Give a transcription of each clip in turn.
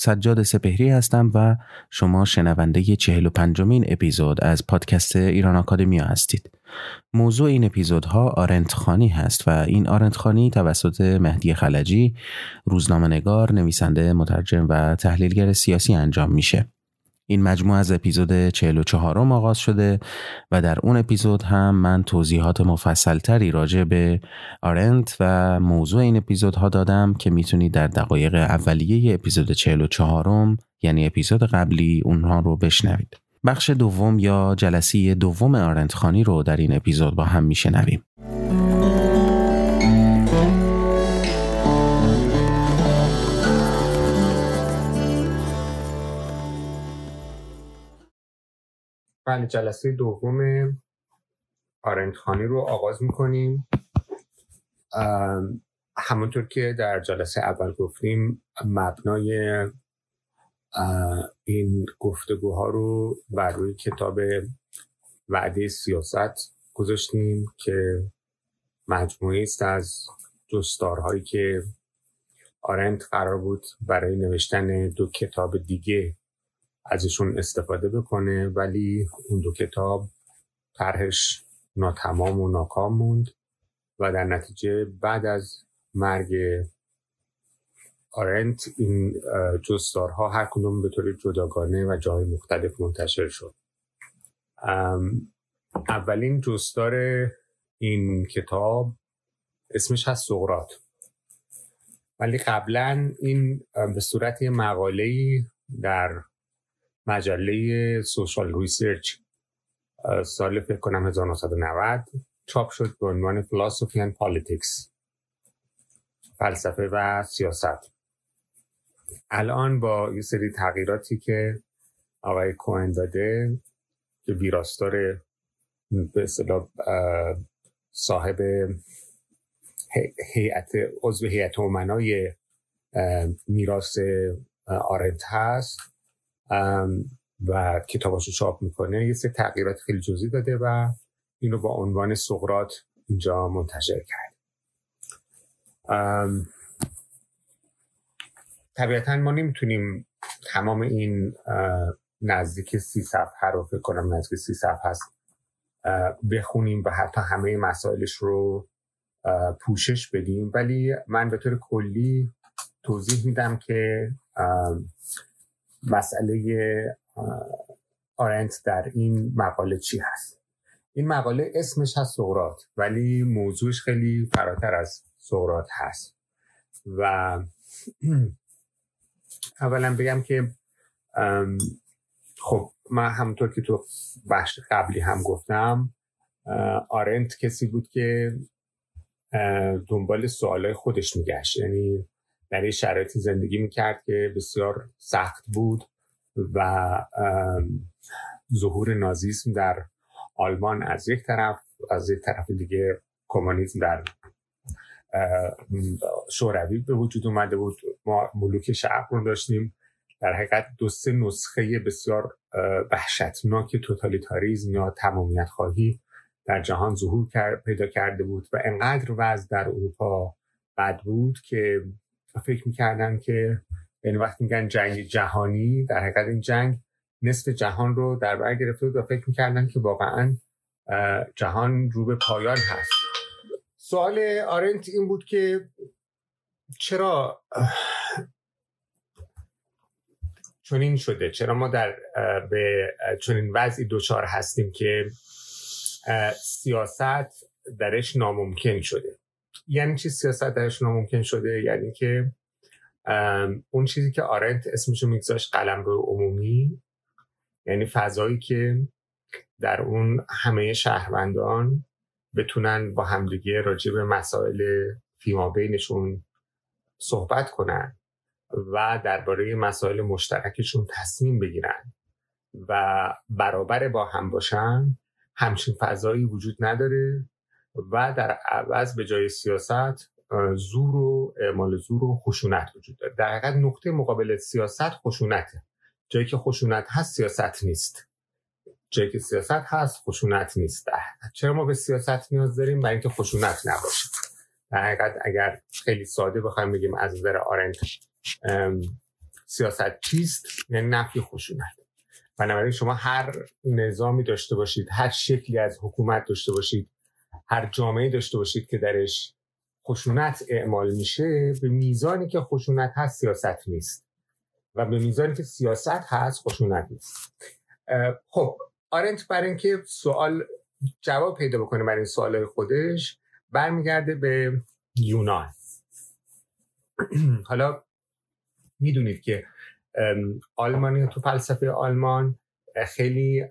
سجاد سپهری هستم و شما شنونده چهل و پنجمین اپیزود از پادکست ایران آکادمیا هستید. موضوع این اپیزودها آرنت خانی هست و این آرنت خانی توسط مهدی خلجی روزنامه نگار، نویسنده، مترجم و تحلیلگر سیاسی انجام میشه. این مجموعه از اپیزود 44 م آغاز شده و در اون اپیزود هم من توضیحات مفصلتری راجع به آرنت و موضوع این اپیزودها دادم که می‌تونید در دقایق اولیه اپیزود 44 م یعنی اپیزود قبلی اونها رو بشنوید. بخش دوم یا جلسه دوم آرنت خانی رو در این اپیزود با هم میشنویم. بله جلسه دوم آرندخانی رو آغاز می‌کنیم. همونطور که در جلسه اول گفتیم مبنای این گفتگوها رو بر روی کتاب وعده سیاست گذاشتیم که مجموعی است از جستارهایی که آرنت قرار بود برای نوشتن دو کتاب دیگه ازشون استفاده بکنه ولی اون دو کتاب طرحش ناتمام و ناکام موند و در نتیجه بعد از مرگ آرنت این جستارها هر کدوم به طور جداگانه و جای مختلف منتشر شد. اولین جستار این کتاب اسمش هست سقرات ولی قبلا این به صورت مقاله در مجله Social Research. سال فکر کنم 1990 چاپ شد به عنوان Philosophy and Politics. فلسفه و سیاست. الان با یه سری تغییراتی که آقای کوهن داده که ویراستار به اصطلاح صاحب هیئت عضو هیئت امنای میراث آرنت هست. و کتاباشو چاپ می‌کنه. یه سه تغییرات خیلی جزئی داده و اینو با عنوان سقرات اینجا منتشر کرد. طبیعتا ما نمی‌تونیم تمام این نزدیک سی صفحه رو فکر کنم نزدیک سی صفحه هست بخونیم و حتی همه مسائلش رو پوشش بدیم. ولی من به طور کلی توضیح میدم که مسئله آرنت در این مقاله چی هست؟ این مقاله اسمش هست سقرات ولی موضوعش خیلی فراتر از سقرات هست. و اولا بگم که خب من همونطور که تو بخش قبلی هم گفتم آرنت کسی بود که دنبال سوالای خودش میگشت. یعنی در یه شرایطی زندگی می‌کرد که بسیار سخت بود و ظهور نازیسم در آلمان از یک طرف از یک طرف دیگه کمونیسم در شوروی به وجود اومده بود. ما ملوک شرق رو داشتیم. در حقیقت دو سه نسخه بسیار وحشتناک توتالیتاریزم یا تمامیت خواهی در جهان ظهور پیدا کرده بود و انقدر وضع در اروپا بد بود که فکر می‌کردن که یعنی وقتی میگن جنگ جهانی در حقیقت این جنگ نصف جهان رو در بر گرفته بود و فکر می‌کردن که واقعا جهان رو به پایان هست. سوال آرنت این بود که چرا چنین شده؟ چرا ما در به چنین وضعی دوچار هستیم که سیاست درش ناممکن شده؟ یعنی چی سیاست درش ناممکن شده؟ یعنی که اون چیزی که آرنت اسمشو میگذاشت قلم رو عمومی یعنی فضایی که در اون همه شهروندان بتونن با همدیگه راجع به مسائل فیما بینشون صحبت کنن و درباره مسائل مشترکشون تصمیم بگیرن و برابر با هم باشن همچین فضایی وجود نداره. و در عوض به جای سیاست زور و اعمال زور و خشونت وجود داره. در حقیقت نقطه مقابل سیاست خشونته. جایی که خشونت هست سیاست نیست. جایی که سیاست هست خشونت نیست. چرا ما به سیاست نیاز داریم؟ برای اینکه خشونت نباشه. در حقیقت اگر خیلی ساده بخوایم بگیم از نظر آرنت سیاست چیست؟ یعنی نفی خشونت. بنابراین شما هر نظامی داشته باشید هر شکلی از حکومت داشته باشید هر جامعه داشته باشید که درش خشونت اعمال میشه به میزانی که خشونت هست سیاست نیست. و به میزانی که سیاست هست خشونت نیست. خب آرنت برای اینکه سوال جواب پیدا بکنه برای این سوال خودش برمیگرده به یونان. حالا می‌دونید که آلمانی تو فلسفه آلمان خیلی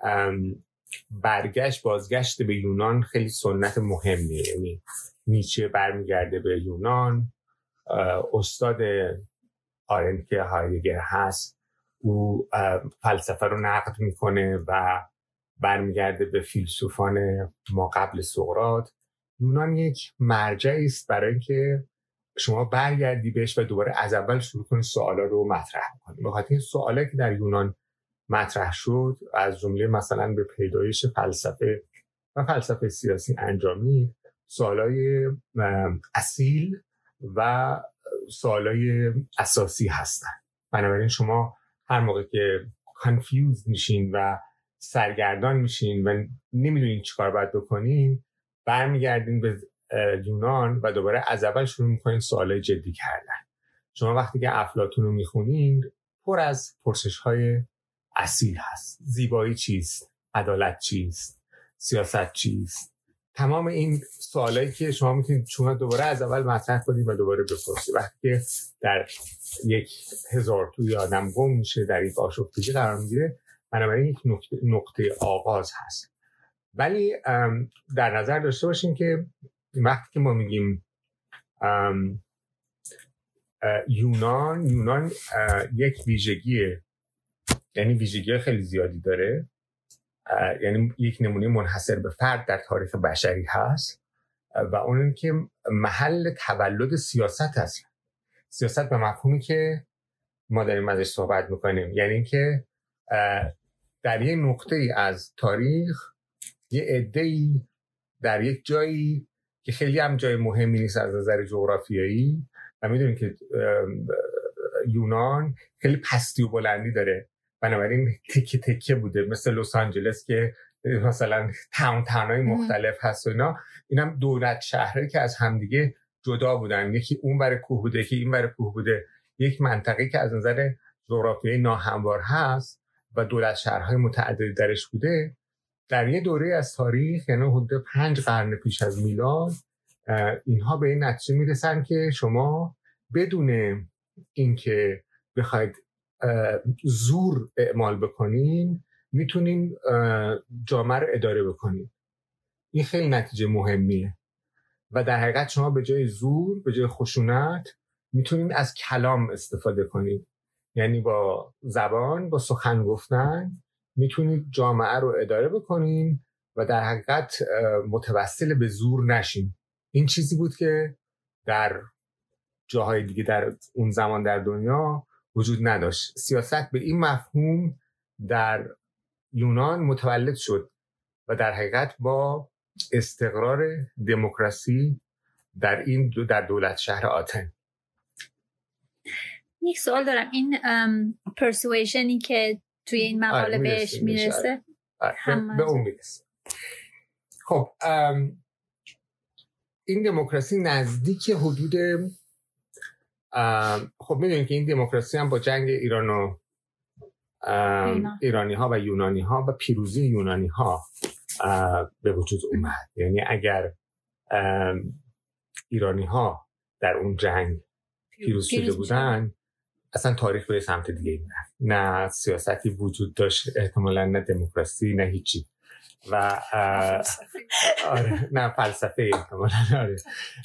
برگشت بازگشت به یونان خیلی سنت مهمیه. یعنی نیچه برمیگرده به یونان استاد آرنت که هایدگر هست. او فلسفه رو نقد می‌کنه و برمیگرده به فیلسوفان ما قبل سقرات یونان یک مرجعی است برای اینکه شما برگردی بهش و دوباره از اول شروع کنی سوالا رو مطرح کنی. بخاطر این سوالا که در یونان مطرح شد از جمله مثلا به پیدایش فلسفه و فلسفه سیاسی انجامی سوالای اصیل و سوالای اساسی هستن بنابراین شما هر موقع که کانفیوز میشین و سرگردان میشین و نمی‌دونین چیکار باید بکنین برمیگردین به یونان و دوباره از اول شروع می‌کنین سوالای جدی کردن. شما وقتی که افلاتون رو می‌خونین پر از پرسش های اصیل هست. زیبایی چیست؟ عدالت چیست؟ سیاست چیست؟ تمام این سوالایی که شما می‌تونید شما دوباره از اول مطرح کنید و دوباره بپرسید. وقتی که در یک هزار توی آدم گم میشه در یک آشفتگی قرار می‌گیره بنابراین یک نقطه, نقطه آغاز هست. ولی در نظر داشته باشیم که وقتی که ما میگیم یونان یونان یک ویژگی یعنی ویژگی خیلی زیادی داره. یعنی یک نمونه منحصر به فرد در تاریخ بشری هست. و اون که محل تولد سیاست هست سیاست به مفهومی که ما داریم ازش صحبت می‌کنیم. یعنی اینکه در یک نقطه ای از تاریخ یه عده ای در یک جایی که خیلی هم جای مهمی نیست از نظر جغرافیایی. و می‌دونیم که یونان خیلی پستی و بلندی داره. بنابراین تکه تکه بوده. مثل لس آنجلس که مثلا تاون های مختلف هست و اینا. اینم دولت شهره که از همدیگه جدا بودن. یکی اون بر کوه بوده یکی این بر کوه بوده. یک منطقه که از نظر جغرافیایی ناهموار هست و دولت شهرهای متعددی درش بوده در یه دوره از تاریخ یعنی حدود پنج قرن پیش از میلاد اینها به این نتیجه می‌رسن که شما بدون اینکه بخواید زور اعمال بکنین می‌تونین جامعه رو اداره بکنین. این خیلی نتیجه مهمیه. و در حقیقت شما به جای زور به جای خشونت می‌تونین از کلام استفاده کنید یعنی با زبان با سخن گفتن می‌تونید جامعه رو اداره بکنین و در حقیقت متوسل به زور نشین. این چیزی بود که در جاهای دیگه در اون زمان در دنیا وجود نداشت. سیاست به این مفهوم در یونان متولد شد و در حقیقت با استقرار دموکراسی در این در دولت شهر آتن. یک سوال دارم. این پرسویشنی که توی این مقاله آره، بهش می‌رسه؟ آره، به اون می‌رسه. خب این دموکراسی نزدیک حدود خب می‌دونید که این دموکراسی هم با جنگ ایران و ایرانی ها و یونانی ها و پیروزی یونانی ها به وجود اومد. یعنی اگر ایرانی ها در اون جنگ پیروز شده بودن اصلا تاریخ به سمت دیگه نه سیاستی وجود داشت احتمالا نه دموکراسی نه هیچی. و آره نه فلسفه آره.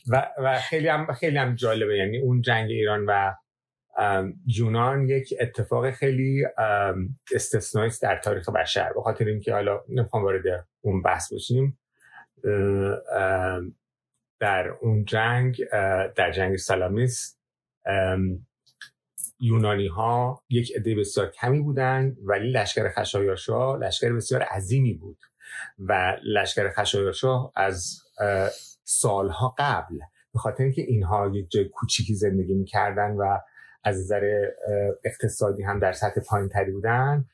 و, و خیلی هم خیلی هم جالبه. یعنی اون جنگ ایران و یونان یک اتفاق خیلی استثنایی در تاریخ بشر. به خاطر اینکه حالا نمی‌خوام وارد اون بحث باشیم در اون جنگ در جنگ سلامیس یونانی ها یک عده بسیار کمی بودند ولی لشکر خشایارشا لشکر بسیار عظیمی بود. و لشکر خشایارشا از سالها قبل به خاطر اینکه اینها یک جای کوچیکی زندگی می‌کردن و از نظر اقتصادی هم در سطح پایین تری بودن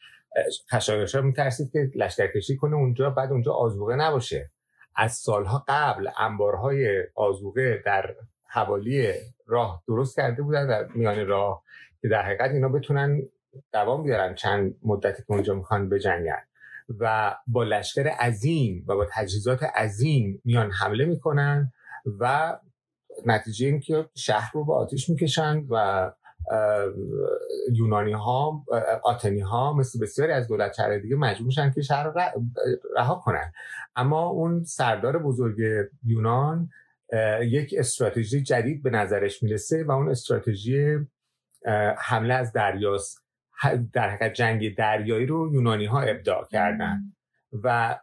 خشایارشا میترسید که لشکرکشی کنه اونجا بعد اونجا آزوقه نباشه. از سالها قبل انبارهای آزوقه در حوالی راه درست کرده بودن در میان راه که در حقیقت اینا بتونن دوام بیارن چند مدتی که اونجا می‌خوان بجنگن. و با لشکر عظیم و با تجهیزات عظیم میان حمله می‌کنن و نتیجه این که شهر رو به آتیش می‌کشن و یونانی ها آتنی ها مثل بسیاری از دولت شهر دیگه مجبور میشن که شهر رو رها کنن. اما اون سردار بزرگ یونان یک استراتژی جدید به نظرش می‌رسه و اون استراتژی حمله از دریاست. در حقیقت جنگ دریایی رو یونانی ها ابداع کردن. و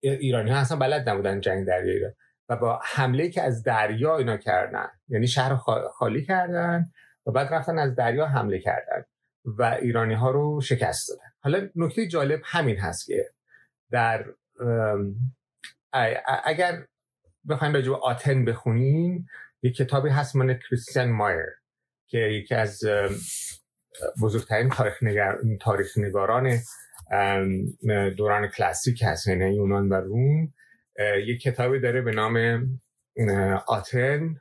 ایرانی ها اصلا بلد نبودن جنگ دریایی رو. و با حمله که از دریا اینا کردن یعنی شهر خالی کردن و بعد رفتن از دریا حمله کردن و ایرانی ها رو شکست دادن. حالا نکته جالب همین هست که در اگر بخوایم راجع آتن بخونیم یک کتابی هست من کریستیان مایر که یکی از بزرگترین تاریخ, نگر... تاریخ نگاران دوران کلاسیک هست یعنی یونان و روم. یک کتابی داره به نام آتن.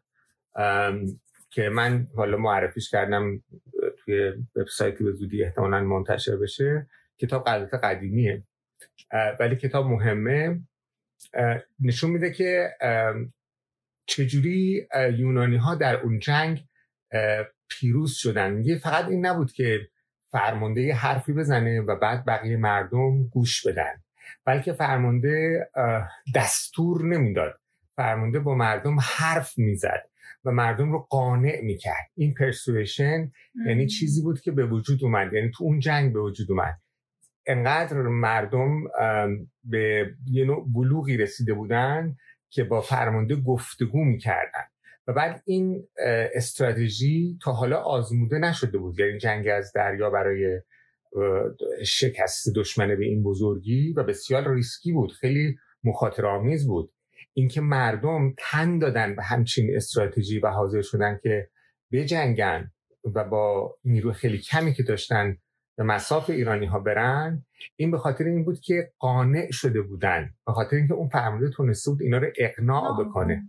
که من حالا معرفیش کردم توی وبسایتی به زودی احتمالا منتشر بشه. کتاب قدرت قدیمیه. ولی کتاب مهمه. نشون میده که چجوری یونانی ها در اون جنگ پیروز شدن. میگه فقط این نبود که فرمانده یه حرفی بزنه و بعد بقیه مردم گوش بدن. بلکه فرمانده دستور نمی‌داد. فرمانده با مردم حرف می‌زد و مردم رو قانع می‌کرد. این پرسویشن یعنی چیزی بود که به وجود اومد. یعنی تو اون جنگ به وجود اومد. انقدر مردم به یه نوع بلوغی رسیده بودن که با فرمانده گفتگو می‌کردن. و بعد این استراتژی تا حالا آزموده نشده بود. یعنی جنگ از دریا برای شکست دشمنه به این بزرگی و بسیار ریسکی بود. خیلی مخاطرآمیز بود. اینکه مردم تن دادن به همچین استراتژی و حاضر شدن که بجنگن و با نیرو خیلی کمی که داشتن به مساف ایرانی ها برن این به خاطر این بود که قانع شده بودن. به خاطر اینکه اون فرمانده تونسته بود اینا رو اقناع بکنه.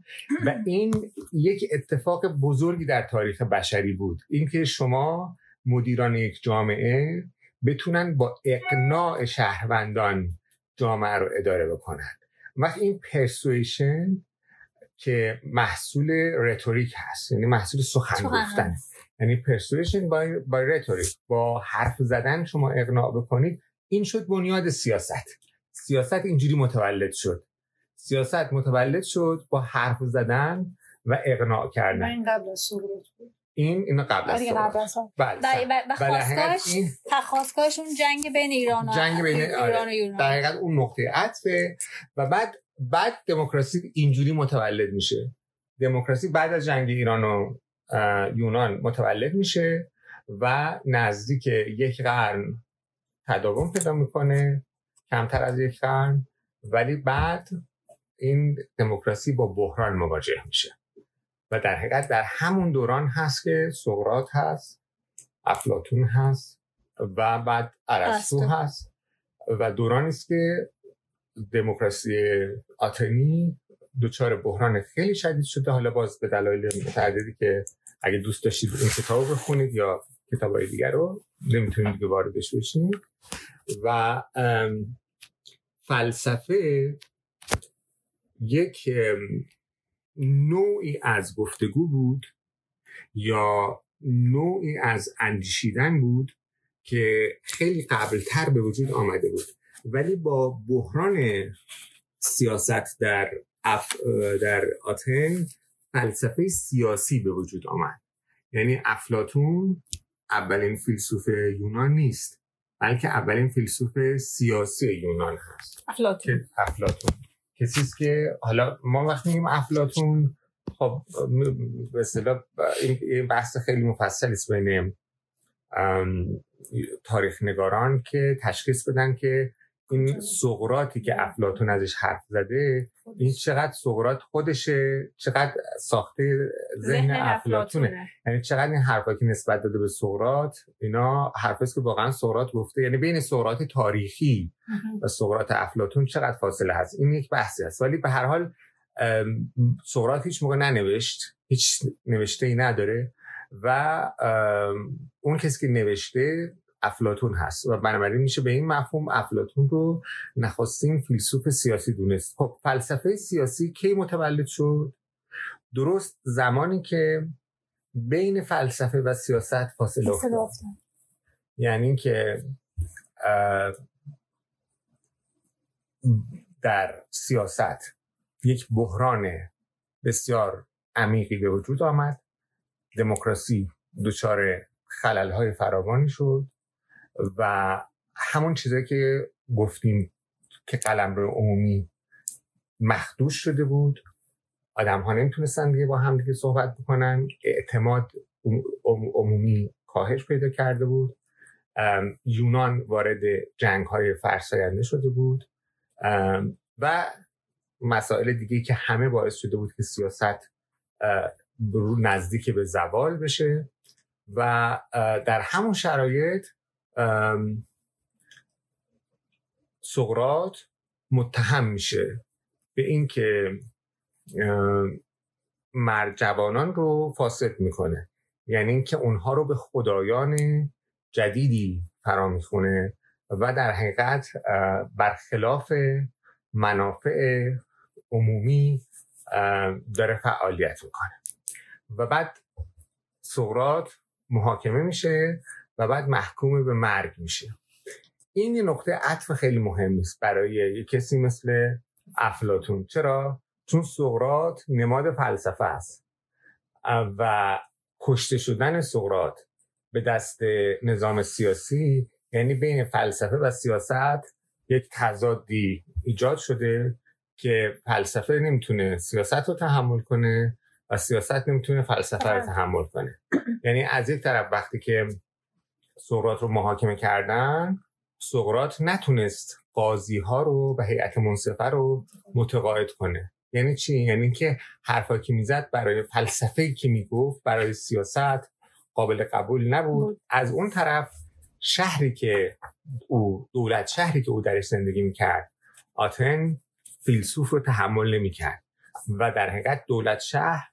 و این یک اتفاق بزرگی در تاریخ بشری بود. اینکه شما مدیران یک جامعه بتونن با اقناع شهروندان جامعه رو اداره بکنن. وقتی این persuasion که محصول rhetoric هست. یعنی محصول سخن گفتن. یعنی persuasion با rhetoric با حرف زدن شما اقناع بکنید. این شد بنیاد سیاست. سیاست اینجوری متولد شد. سیاست متولد شد با حرف زدن و اقناع کردن. این قبل از بود. این اینو قبل از بله خواستگاهش تخواستگاهش اون جنگ بین ایران و جنگ بین ایران و یونان در اون نقطه عطفه. و بعد بعد دموکراسی اینجوری متولد میشه. دموکراسی بعد از جنگ ایران و یونان متولد میشه و نزدیک یک قرن تداوم پیدا می‌کنه کمتر از یک قرن. ولی بعد این دموکراسی با بحران مواجه میشه. و در حقیقت در همون دوران هست که سقراط هست افلاتون هست و بعد ارسطو هست. و دورانی است که دموکراسی آتنی دچار بحران خیلی شدید شده. حالا باز به دلایل متعددی که اگه دوست داشتید این کتاب بخونید یا کتاب های دیگر رو نمی‌تونید دیگه واردش بشید و فلسفه یک نوعی از گفتگو بود یا نوعی از اندیشیدن بود که خیلی قبلتر به وجود آمده بود. ولی با بحران سیاست در, اف... در آتن فلسفه سیاسی به وجود آمد. یعنی افلاتون اولین فیلسوف یونان نیست بلکه اولین فیلسوف سیاسی یونان هست. افلاتون افلاتون کسی است که حالا ما وقتی میگیم افلاتون خب به اصطلاح این بحث خیلی مفصلی است بین تاریخ نگاران که تشخیص بدن که این سقراطی که افلاتون ازش حرف زده این چقدر سقراط خودشه چقدر ساخته ذهن افلاتونه یعنی چقدر این حرفا که نسبت داده به سقراط اینا حرفاست که واقعا سقراط گفته. یعنی بین سقراط تاریخی و سقراط افلاتون چقدر فاصله هست؟ این یک بحثی است ولی به هر حال سقراط هیچ موقع ننوشت. هیچ نوشته ای نداره. و اون کسی که نوشته افلاتون هست و بنابراین میشه به این مفهوم افلاتون رو نخستین فیلسوف سیاسی دونست. خب فلسفه سیاسی کی متولد شد؟ درست زمانی که بین فلسفه و سیاست فاصله افتاد. یعنی که در سیاست یک بحران بسیار عمیقی به وجود آمد. دموکراسی دچار خلل فراوانی شد. و همون چیزایی که گفتیم که قلم رو عمومی مخدوش شده بود. آدم ها نمی‌تونستن دیگه با هم دیگه صحبت بکنن. اعتماد عمومی کاهش پیدا کرده بود. یونان وارد جنگ های فرساینده شده بود. و مسائل دیگه که همه باعث شده بود که سیاست نزدیک به زوال بشه. و در همون شرایط سقرات متهم میشه به اینکه مرد جوانان رو فاسد می‌کنه. یعنی اینکه اونها رو به خدایان جدیدی فرا می‌خونه و در حقیقت برخلاف منافع عمومی داره فعالیت می‌کنه. و بعد سقرات محاکمه میشه و بعد محکوم به مرگ میشه. این یه نقطه عطف خیلی مهمی است برای یه کسی مثل افلاتون چرا؟ چون سقرات نماد فلسفه است. و کشته شدن سقرات به دست نظام سیاسی یعنی بین فلسفه و سیاست یک تضادی ایجاد شده که فلسفه نمی‌تونه سیاست رو تحمل کنه و سیاست نمی‌تونه فلسفه رو تحمل کنه. یعنی از یک طرف وقتی که سقراط رو محاکمه کردن سقراط نتونست قاضی ها رو و هیئت منصفه رو متقاعد کنه. یعنی چی؟ یعنی که حرفا که می‌زد برای فلسفه که می‌گفت برای سیاست قابل قبول نبود. از اون طرف شهری که او دولت شهری که او درش زندگی می‌کرد آتن فیلسوف رو تحمل نمی‌کرد و در حقیقت دولت شهر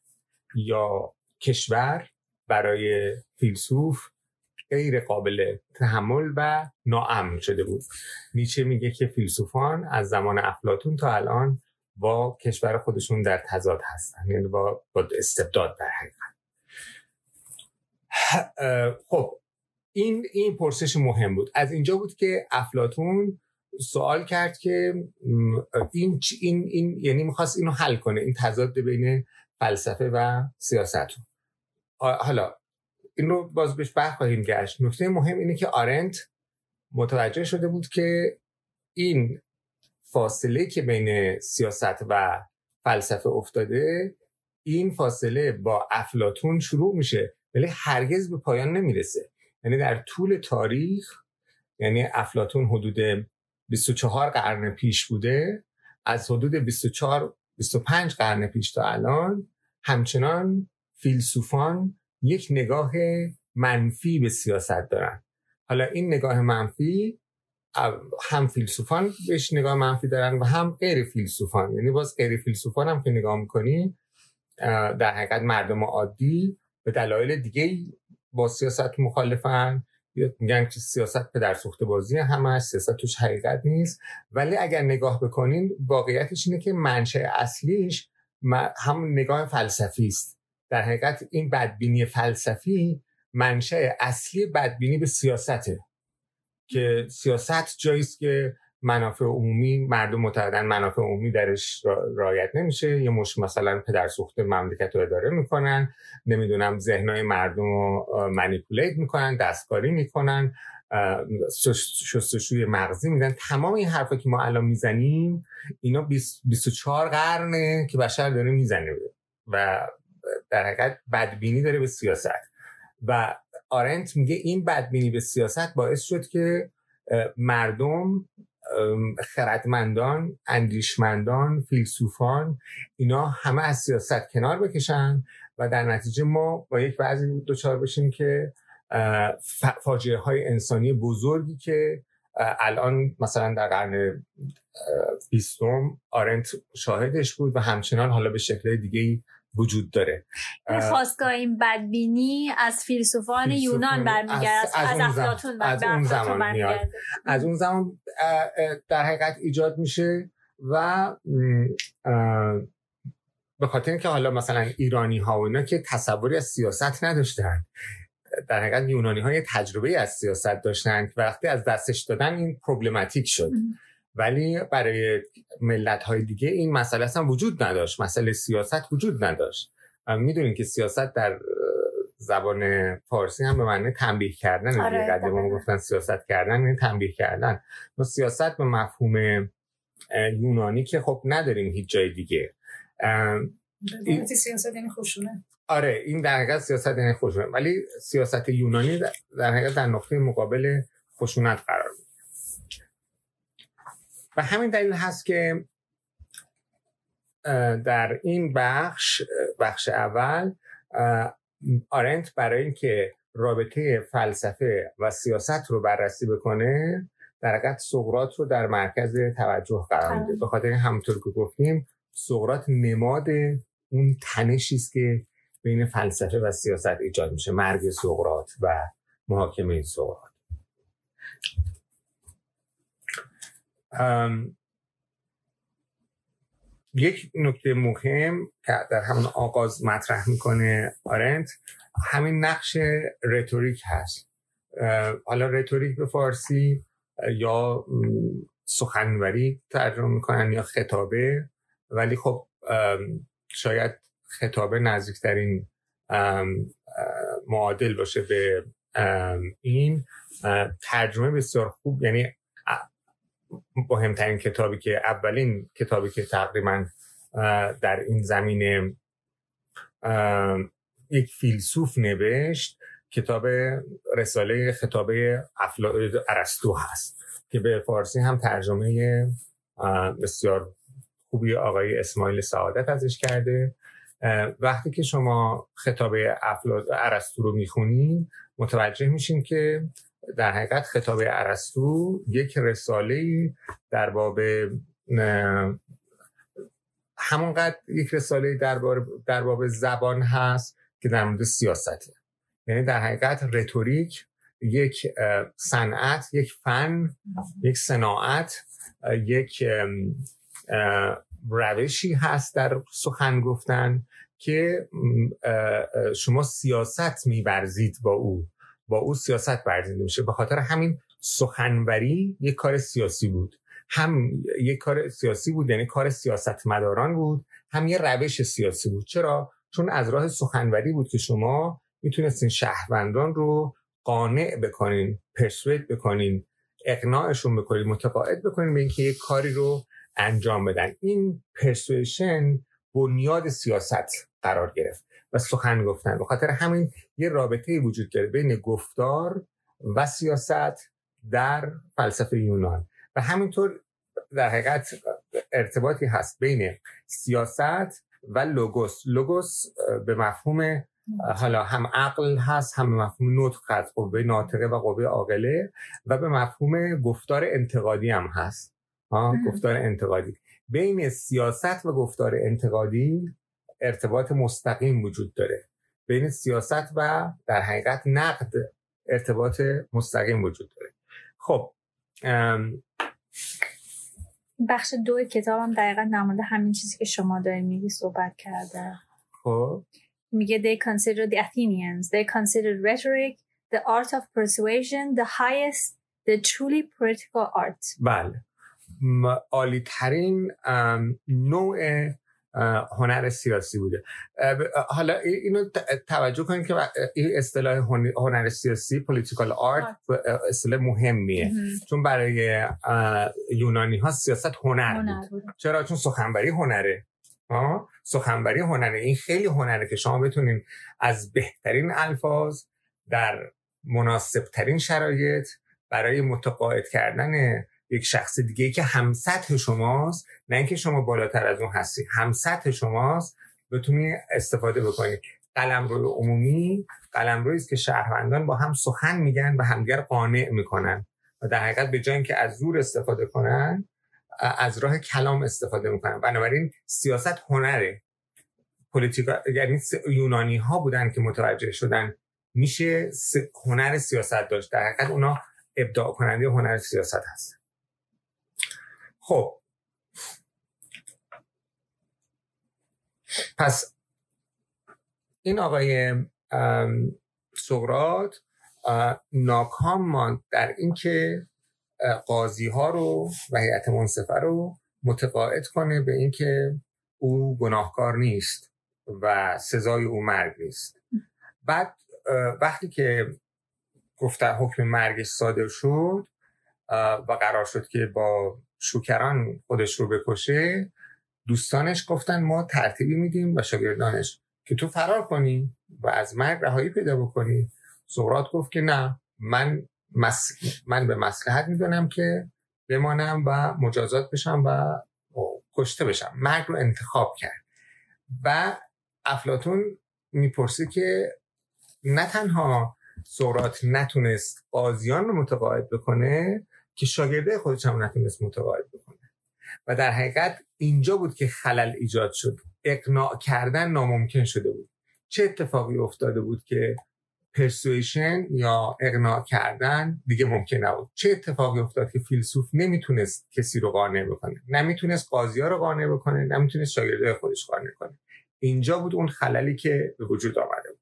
یا کشور برای فیلسوف غیر قابل تحمل و ناامن شده بود. نیچه میگه که فیلسوفان از زمان افلاتون تا الان با کشور خودشون در تضاد هستن یعنی با, با استبداد در حقیقت. خب این این پرسش مهم بود. از اینجا بود که افلاتون سوال کرد که این این این یعنی می‌خواست اینو حل کنه این تضاد بین فلسفه و سیاست حالا این رو باز بهش خواهیم گشت. نکته مهم اینه که آرنت متوجه شده بود که این فاصله که بین سیاست و فلسفه افتاده این فاصله با افلاتون شروع میشه ولی هرگز به پایان نمی‌رسه. یعنی در طول تاریخ یعنی افلاتون حدود 24 قرن پیش بوده از حدود 24 25 قرن پیش تا الان همچنان فیلسوفان یک نگاه منفی به سیاست دارن. حالا این نگاه منفی هم فیلسوفان بهش نگاه منفی دارن و هم غیر فیلسوفان. یعنی باز غیر فیلسوفان هم که نگاه می‌کنی در حقیقت مردم عادی به دلایل دیگه با سیاست مخالفن. میگن که سیاست به در سخت بازی همه سیاست توش حقیقت نیست. ولی اگر نگاه بکنین واقعیتش اینه که منشأ اصلیش هم نگاه فلسفی است. در حقیقت این بدبینی فلسفی منشأ اصلی بدبینی به سیاسته که سیاست جایی که منافع عمومی مردم معتقدن منافع عمومی درش رایت نمیشه. یه مش مثلا پدر سوخته مملکت رو اداره می‌کنن نمی‌دونم ذهنهای مردم رو منیپولیت می‌کنن دستکاری می‌کنن شستشوی مغزی میدن. تمام این حرفا که ما الان می‌زنیم اینا 24 قرنه که بشر داره می‌زنه. و در حقیقت بدبینی داره به سیاست. و آرنت میگه این بدبینی به سیاست باعث شد که مردم خردمندان اندیشمندان فیلسوفان اینا همه از سیاست کنار بکشن و در نتیجه ما با یک بعضی دچار بشیم که فاجعه های انسانی بزرگی که الان مثلا در قرن بیستم آرنت شاهدش بود و همچنان حالا به شکل دیگه وجود داره. خواستگاه این بدبینی از فیلسوفان یونان برمیگرد از, از, افلاتون از اون زمان میاد. از اون زمان در حقیقت ایجاد میشه و به خاطر اینکه حالا مثلا ایرانی ها و اینا که تصوری از سیاست نداشتن در حقیقت یونانی های تجربه از سیاست داشتن که وقتی از دستش دادن این پروبلماتیک شد. ولی برای ملت های دیگه این مسئله اصلا وجود نداشت. مسئله سیاست وجود نداشت. می‌دونین که سیاست در زبان فارسی هم به معنی تنبیه کردن. آره قدیم گفتن سیاست کردن یعنی تنبیه کردن. ما سیاست به مفهوم یونانی که خب نداریم هیچ جای دیگه. این سیاست یعنی خوشونه آره این در حقیقت سیاست یعنی خشونت ولی سیاست یونانی در حقیقت در نقطه مقابل خشونت قرار بود. و همین دلیل هست که در این بخش بخش اول آرنت برای اینکه رابطه فلسفه و سیاست رو بررسی بکنه در حقیقت سقرات رو در مرکز توجه قرار میده. به خاطر همونطور که گفتیم سقرات نماد اون تنشی است که بین فلسفه و سیاست ایجاد میشه مرگ سقرات و محاکمه سقرات یک نکته مهم که در همون آغاز مطرح می‌کنه آرنت همین نقش رتوریک هست. حالا رتوریک به فارسی یا سخنوری ترجمه می‌کنن یا خطابه ولی خب شاید خطابه نزدیکترین معادل باشه به این. ترجمه بسیار خوب یعنی مهمترین کتابی که اولین کتابی که تقریبا در این زمینه یک فیلسوف نوشت کتاب رساله خطابه ارسطو هست که به فارسی هم ترجمه بسیار خوبی آقای اسماعیل سعادت ازش کرده. وقتی که شما خطاب ارسطو رو می‌خونید متوجه میشین که در حقیقت خطاب ارسطو یک رساله در باب همونقدر یک رساله در, در باب زبان هست که در مورد سیاسته. یعنی در حقیقت رتوریک یک صنعت یک فن یک صناعت یک روشی هست در سخن گفتن که شما سیاست میبرزید با او. با او سیاست برزیده میشه. به خاطر همین سخنوری یک کار سیاسی بود. هم یک کار سیاسی بود یعنی کار سیاست مداران بود هم یه روش سیاسی بود. چرا؟ چون از راه سخنوری بود که شما می‌تونستین شهروندان رو قانع بکنین پرسوید بکنین اقناعشون بکنین متقاعد بکنین به اینکه یک کاری رو انجام بدن. این پرسویشن بنیاد سیاست قرار گرفت. و سخن گفتن. به خاطر همین یه رابطه وجود داره بین گفتار و سیاست در فلسفه یونان. و همینطور در حقیقت ارتباطی هست بین سیاست و لوگوس. لوگوس به مفهوم حالا هم عقل هست هم به مفهوم نطق هست. قوه ناطقه و قوه عاقله و به مفهوم گفتار انتقادی هم هست. گفتار انتقادی. بین سیاست و گفتار انتقادی ارتباط مستقیم وجود داره. بین سیاست و در حقیقت نقد ارتباط مستقیم وجود داره. خب بخش دو کتابم دقیقا در مورد همین چیزی که شما دارین میگی صحبت کرده. خب. میگه they consider the Athenians. They considered rhetoric the art of persuasion the highest the truly political art. بله. عالی ترین نوع هنر سیاسی بوده. حالا اینو توجه کنید که این اصطلاح هنر سیاسی پولیتیکال آرت اصطلاح مهمیه. چون برای یونانی ها سیاست هنر, بود. چرا؟ چون سخنبری هنره. سخنبری هنره. این خیلی هنره که شما بتونین از بهترین الفاظ در مناسب ترین شرایط برای متقاعد کردن یک شخص دیگه ای که هم سطح شماست نه اینکه شما بالاتر از اون هستی هم سطح شماست بتونی استفاده بکنید قلم روی عمومی قلم است که شهروندان با هم سخن میگن و همگر قانع می‌کنن و در حقیقت به جای اینکه از زور استفاده کنن از راه کلام استفاده می‌کنن. بنابراین سیاست هنره. پولیتیکا یعنی یونانی ها بودن که متوجه شدن میشه هنر سیاست داشت. در حقیقت اونا ابداع کننده هنر سیاست هست خب. پس این آقای سقرات ناکام ماند در اینکه قاضی ها رو و هیئت منصفه رو متقاعد کنه به اینکه او گناهکار نیست و سزای او مرگ نیست. بعد وقتی که گفته حکم مرگش صادر شد و قرار شد که با شوکران خودش رو بکشه دوستانش گفتن ما ترتیبی میدیم و شاگردانش که تو فرار کنی و از مرگ رهایی پیدا بکنی. سقراط گفت که نه من من به مسلحت می‌دونم که بمانم و مجازات بشم و کشته بشم. مرگ رو انتخاب کرد. و افلاتون می‌پرسه که نه تنها سقراط نتونست قاضیان رو متقاعد بکنه که شاگرده خودش هم نتونست متقاعد بکنه. و در حقیقت اینجا بود که خلل ایجاد شد. اقناع کردن ناممکن شده بود. چه اتفاقی افتاده بود که پرسویشن یا اقناع کردن دیگه ممکن نبود. چه اتفاقی افتاد که فیلسوف نمی‌تونست کسی رو قانع بکنه؟ نمی‌تونست قاضی رو قانع بکنه نمی‌تونست شاگرده خودش قانع کنه. اینجا بود اون خللی که به وجود آمده بود.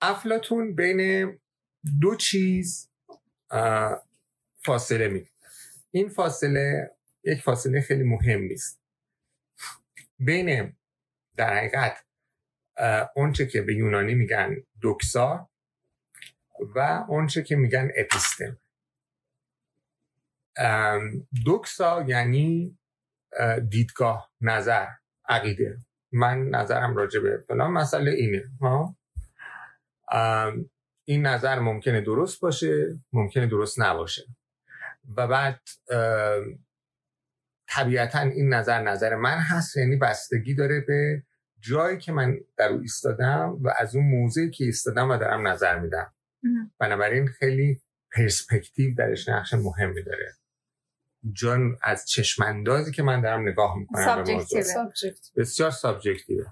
افلاتون بین دو چیز فاصله می. این فاصله یک فاصله خیلی مهم است بین در حقیقت اونچه که به یونانی میگن دوکسا و اونچه که میگن اپیستم. دوکسا یعنی دیدگاه نظر عقیده. من نظرم راجع به فلان مسئله اینه این نظر ممکنه درست باشه ممکنه درست نباشه. و بعد طبیعتا این نظر نظر من هست یعنی بستگی داره به جایی که من در او ایستادم و از اون موضعی که ایستادم و دارم نظر میدم. بنابراین خیلی پرسپکتیو درش نقش مهمی داره. جان از چشماندازی که من دارم نگاه می‌کنم به موضوع. بسیار سابجکتیوه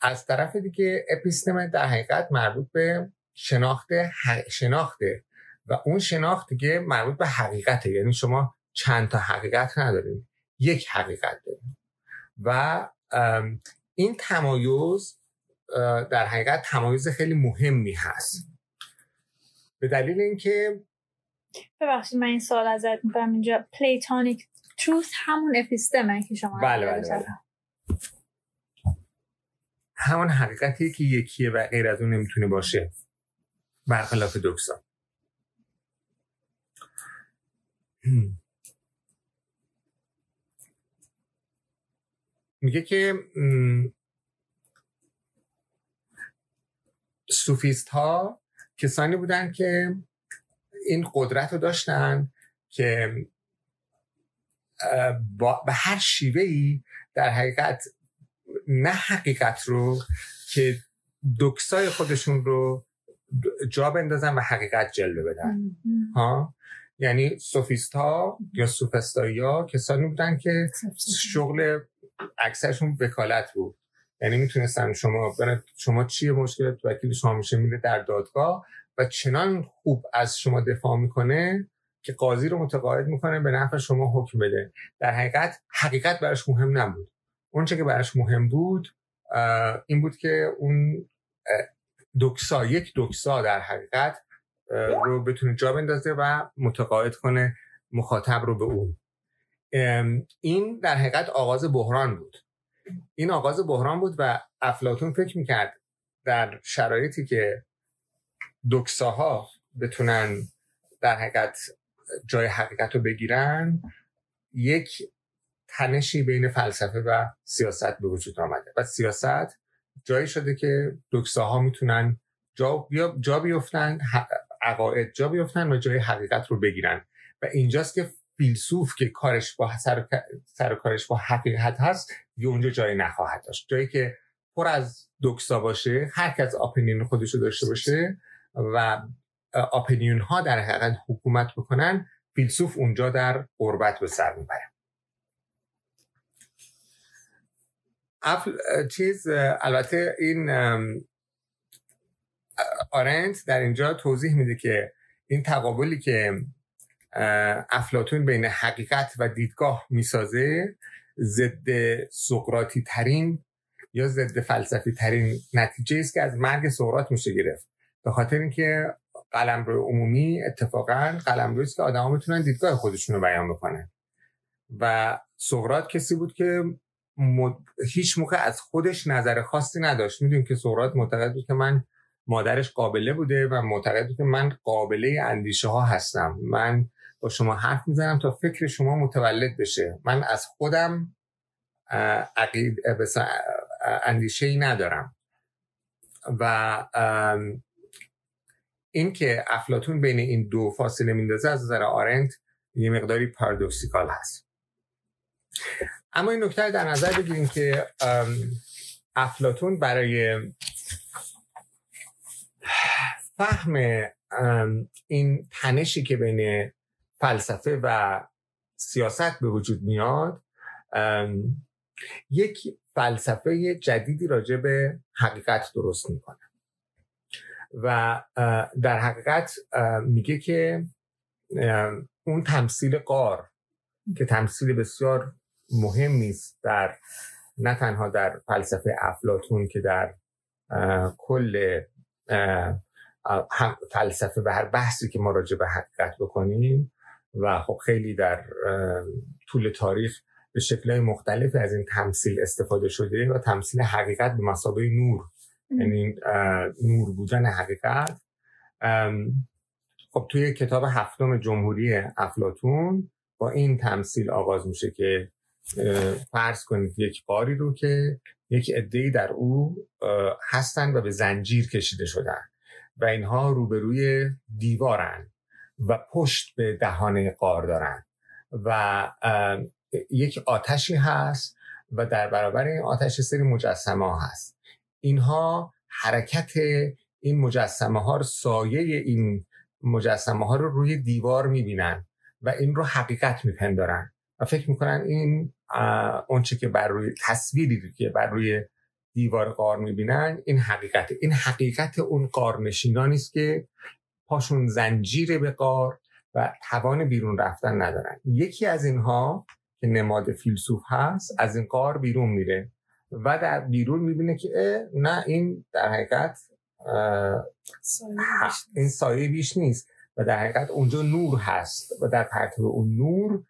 از طرف دیگه اپیستم در حقیقت مربوط به شناخت شناخته و اون شناخت دیگه مربوط به حقیقته. یعنی شما چند تا حقیقت ندارید یک حقیقت دارید و این تمایز در حقیقت تمایز خیلی مهمی هست. به دلیل اینکه ببخشید من این سوال ازت می‌کنم اینجا. پلیتونیک تروث همون اپیستمه که شما بله بله, بله. همون حقیقتی که یکیه و غیر از اون نمی‌تونه باشه. برخلاف دوکسا. میگه که سوفیست ها کسانی بودن که این قدرت رو داشتن که به هر شیوه در حقیقت نه حقیقت رو که دکسای خودشون رو جا بندازن و حقیقت جلوه بدن. ها؟ یعنی سوفیست ها یا سوفستایی ها کسانی بودن که شغل اکثرشون وکالت بود. یعنی می‌تونستن شما شما چیه مشکلت؟ وکیل شما میشه میره در دادگاه و چنان خوب از شما دفاع می‌کنه که قاضی رو متقاعد می‌کنه به نفع شما حکم بده. در حقیقت حقیقت براش مهم نبود. اونچه که براش مهم بود این بود که اون دکسا یک دکسا در حقیقت رو بتونه جا بندازه و متقاعد کنه مخاطب رو به اون. این در حقیقت آغاز بحران بود. این آغاز بحران بود و افلاتون فکر می‌کرد در شرایطی که دکساها بتونن در حقیقت جای حقیقت رو بگیرن یک تنشی بین فلسفه و سیاست به وجود آمده. و سیاست جایی شده که دکساها می‌تونن جا, جا بیفتن عقاید جا بیفتن و جای حقیقت رو بگیرن. و اینجاست که فیلسوف که کارش با سر, سر کارش با حقیقت هست یه اونجا جایی نخواهد داشت. جایی که پر از دکسا باشه هر کس اپینیون خودش رو داشته باشه و اپینیون ها در حقیقت حکومت بکنن فیلسوف اونجا در قربت به سر می‌بره. چیز البته این آرنت در اینجا توضیح میده که این تقابلی که افلاتون بین حقیقت و دیدگاه می‌سازه ضد سقراطی ترین یا ضد فلسفی ترین نتیجه است که از مرگ سقراط میشه گرفت. به خاطر اینکه قلمرو عمومی اتفاقا قلمروی است که آدما می‌تونن دیدگاه خودشون رو بیان بکنن. و سقراط کسی بود که هیچ موقع از خودش نظر خاصی نداشت. می‌دونیم که سقراط معتقد بود که من مادرش قابله بوده و معتقد بود که من قابله اندیشه ها هستم. من با شما حرف می‌زنم تا فکر شما متولد بشه. من از خودم عقید اندیشه ای ندارم. و این که افلاتون بین این دو فاصله میندازه از نظر آرنت یه مقداری پارادوکسیکال هست. اما این نکته در نظر بگیریم که افلاتون برای فهم این تنشی که بین فلسفه و سیاست به وجود میاد یک فلسفه جدیدی راجع به حقیقت درست می‌کنه. و در حقیقت میگه که اون تمثیل قار که تمثیل بسیار مهم نیست در نه تنها در فلسفه افلاتون که در کل فلسفه و هر بحثی که ما راجع به حقیقت بکنیم و خب خیلی در طول تاریخ به شکلهای مختلف از این تمثیل استفاده شده و تمثیل حقیقت به مسابقه نور. یعنی نور بودن حقیقت. خب توی کتاب هفتم جمهوری افلاتون با این تمثیل آغاز میشه که فرض کنید یک باری رو که یک عدهای در او هستن و به زنجیر کشیده شدن و اینها روبروی دیوارن و پشت به دهانه قار دارن و یک آتشی هست و در برابر این آتش سری مجسمه ها هست. اینها حرکت این مجسمه ها رو سایه این مجسمه ها رو روی دیوار می‌بینن و این رو حقیقت میپندارن و فکر می‌کنن این اونچه که بر روی تصویری که بر روی دیوار قار می‌بینن این حقیقت این حقیقت اون قار نشینانی است که پاشون زنجیر به قار و توان بیرون رفتن ندارن. یکی از اینها که نماد فیلسوف هست از این قار بیرون میره و در بیرون می‌بینه که نه این در حقیقت این سایه بیش نیست و در حقیقت اونجا نور هست و در پرتو اون نور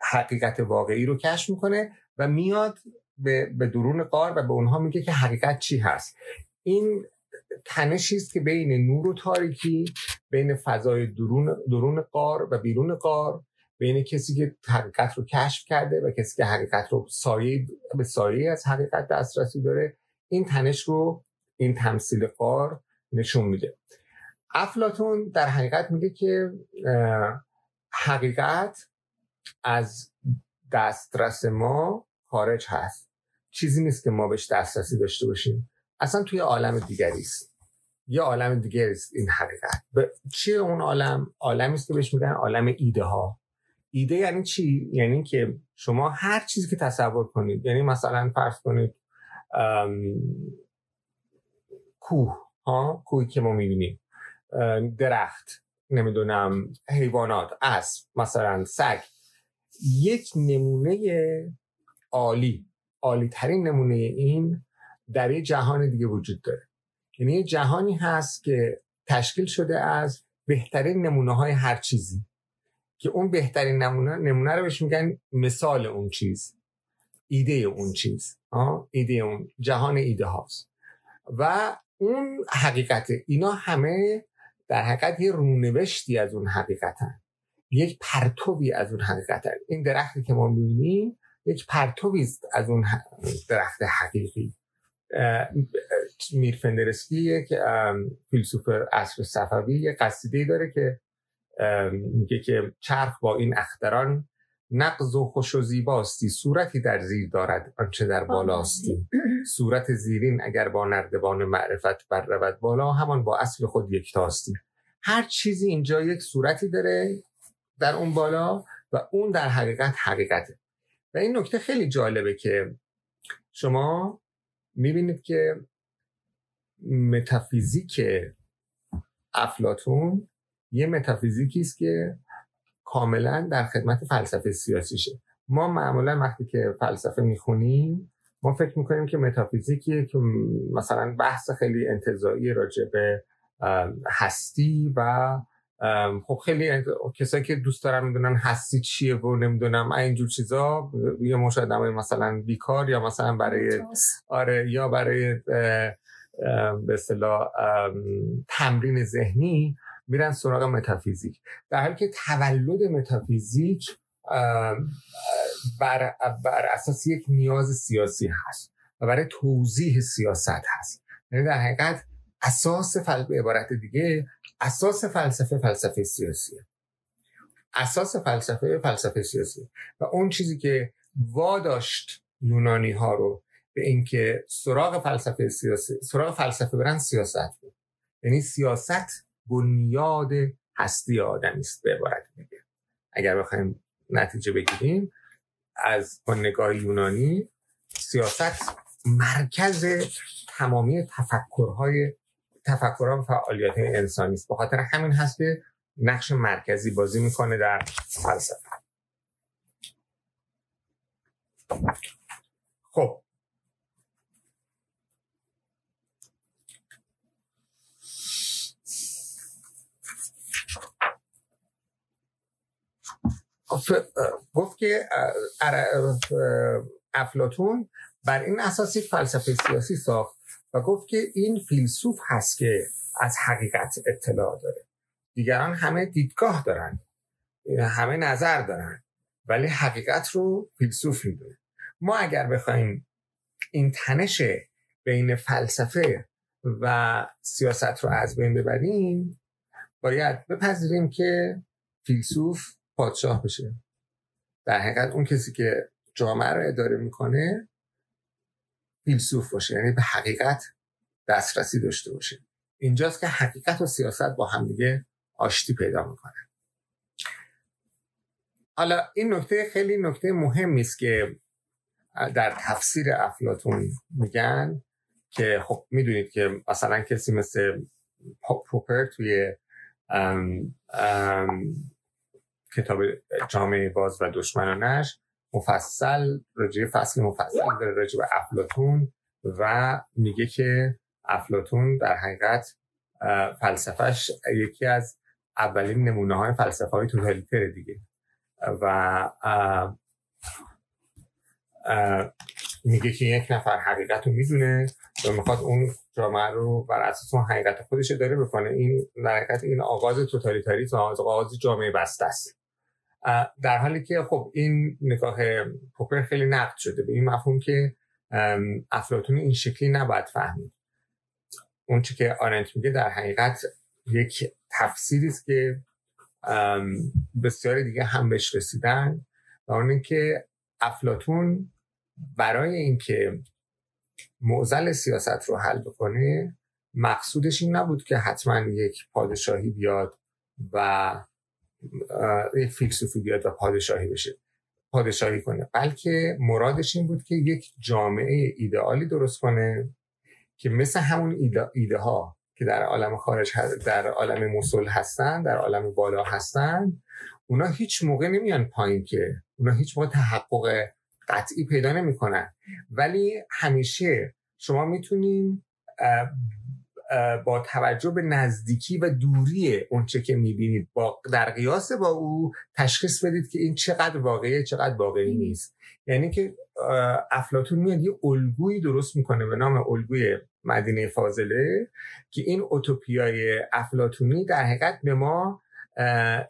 حقیقت واقعی رو کشف می‌کنه و میاد به, به درون قار و به اونها میگه که حقیقت چی هست. این تنشی است که بین نور و تاریکی بین فضای درون, درون قار و بیرون قار بین کسی که حقیقت رو کشف کرده و کسی که حقیقت رو سایه به سایه از حقیقت دسترسی داره این تنش رو این تمثیل قار نشون میده. افلاتون در حقیقت میگه که حقیقت از دسترس ما خارج هست. چیزی نیست که ما بهش دسترسی داشته باشیم. اصلا توی عالم دیگری است. یه عالم دیگری است این حقیقت چیه اون عالم؟ عالمی است که بهش میگن عالم ایده ها ایده یعنی چی؟ یعنی که شما هر چیزی که تصور کنید یعنی مثلا فرض کنید کوه ها؟ کوهی که ما می‌بینیم. درخت نمی‌دونم حیوانات اسب مثلا سگ. یک نمونه عالی عالی ترین نمونه این در یه جهان دیگه وجود داره. یعنی یه جهانی هست که تشکیل شده از بهترین نمونه های هر چیزی که اون بهترین نمونه نمونه رو بهش میگن مثال اون چیز ایده اون چیز ایده اون جهان ایده هاست. و اون حقیقت اینا همه در حقیقت یه رونوشتی از اون حقیقتن. یک پرتوی از اون حقیقتن این درختی که ما می‌بینیم یک پرتوی از اون درخت حقیقی. میر فندرسکی یک فیلسوف عصر صفوی یه قصیده داره که میگه که چرخ با این اختران نقض و خوش و زیباستی صورتی در زیر دارد آنچه در بالاستی. صورت زیرین اگر با نردبان معرفت بر رود بالا همان با اصل خود یکتاستی. هر چیزی اینجا یک صورتی داره در اون بالا و اون در حقیقت حقیقته. و این نکته خیلی جالبه که شما می‌بینید که متافیزیک افلاتون یه متافیزیکی است که کاملا در خدمت فلسفه سیاسیشه. ما معمولا وقتی که فلسفه می‌خونیم ما فکر می‌کنیم که متافیزیکیه که مثلا بحث خیلی انتظایی راجع به هستی و خب خیلی کسایی که دوست دارن می‌دونن هستی چیه و نمی‌دونم اینجور چیزا. یه مشاهده مثلا بیکار یا مثلا برای آره یا برای به اصطلاح تمرین ذهنی میرن سراغ متافیزیک. در حالی که تولد متافیزیک بر, بر اساس یک نیاز سیاسی هست و برای توضیح سیاست هست. یعنی در حقیقت اساس فل... به عبارت دیگه اساس فلسفه فلسفه سیاسیه. اساس فلسفه فلسفه سیاسی و اون چیزی که واداشت یونانی ها رو به اینکه سراغ فلسفه سیاسی سراغ فلسفه برن سیاست بود. یعنی سیاست بنیاد هستی آدمی است به عبارت دیگه اگر بخوایم نتیجه بگیریم از با نگاه یونانی سیاست مرکز تمامی تفکرهای تفکرها و فعالیت انسانی است. به خاطر همین هست که نقش مرکزی بازی می‌کنه در فلسفه. خب. گفت که افلاتون بر این اساسی فلسفه سیاسی ساخت. و گفت که این فیلسوف هست که از حقیقت اطلاع داره. دیگران همه دیدگاه دارن. همه نظر دارن. ولی حقیقت رو فیلسوف می‌دونه. ما اگر بخوایم این تنش بین فلسفه و سیاست رو از بین ببریم باید بپذیریم که فیلسوف پادشاه بشه. در حقیقت اون کسی که جامعه رو اداره می‌کنه فیلسوف باشه یعنی به حقیقت دسترسی داشته باشه. اینجاست که حقیقت و سیاست با همدیگه آشتی پیدا می‌کنه. حالا این نکته خیلی نکته مهمی است که در تفسیر افلاتون میگن که خب می‌دونید که مثلا کسی مثل پوپر توی ام کتاب جامعه باز و دشمنانش مفصل راجع فصل مفصل داره راجع به افلاتون و میگه که افلاتون در حقیقت فلسفهش یکی از اولین نمونه های فلسفه های دیگه. و میگه که یک نفر حقیقت رو می‌دونه و می‌خواد اون جامعه رو بر اساس اون حقیقت خودش داره بکنه. این در حقیقت این آغاز توتالیتاریسم آغاز جامعه بسته است. در حالی که خب این نگاه پوپر خیلی نقد شده. به این مفهوم که افلاتون این شکلی نباید فهمید. اون چی که آرنت میگه در حقیقت یک تفسیری است که بسیاری دیگه هم بهش رسیدن و اون اینکه افلاتون برای اینکه معزل سیاست رو حل بکنه مقصودش این نبود که حتما یک پادشاهی بیاد و یک فیلسوفی بیاد و پادشاهی بشه. پادشاهی کنه. بلکه مرادش این بود که یک جامعه ایدئالی درست کنه که مثل همون ایده, ایده ها که در عالم خارج در عالم مسل هستن در عالم بالا هستن اونا هیچ موقع نمیان پایین که اونا هیچ موقع تحقق قطعی پیدا نمی‌کنن. ولی همیشه شما می‌تونین با توجه به نزدیکی و دوری اونچه که می‌بینید با در قیاس با او تشخیص بدید که این چقدر واقعیه چقدر واقعی نیست. یعنی که افلاتون میاد یه الگویی درست می‌کنه به نام الگوی مدینه فاضله که این اوتوپیای افلاتونی در حقیقت به ما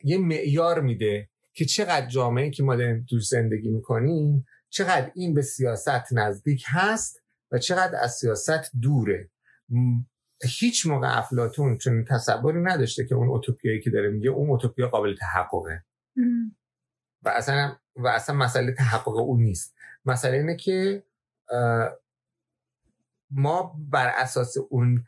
یه معیار میده که چقدر جامعه که ما داریم تو زندگی می‌کنیم چقدر این به سیاست نزدیک هست و چقدر از سیاست دوره. هیچ موقع افلاتون چون تصوری نداشته که اون اوتوپیایی که داره میگه اون اوتوپیا قابل تحققه. و اصلا و اصلا مسئله تحقق اون نیست. مسئله اینه که ما بر اساس اون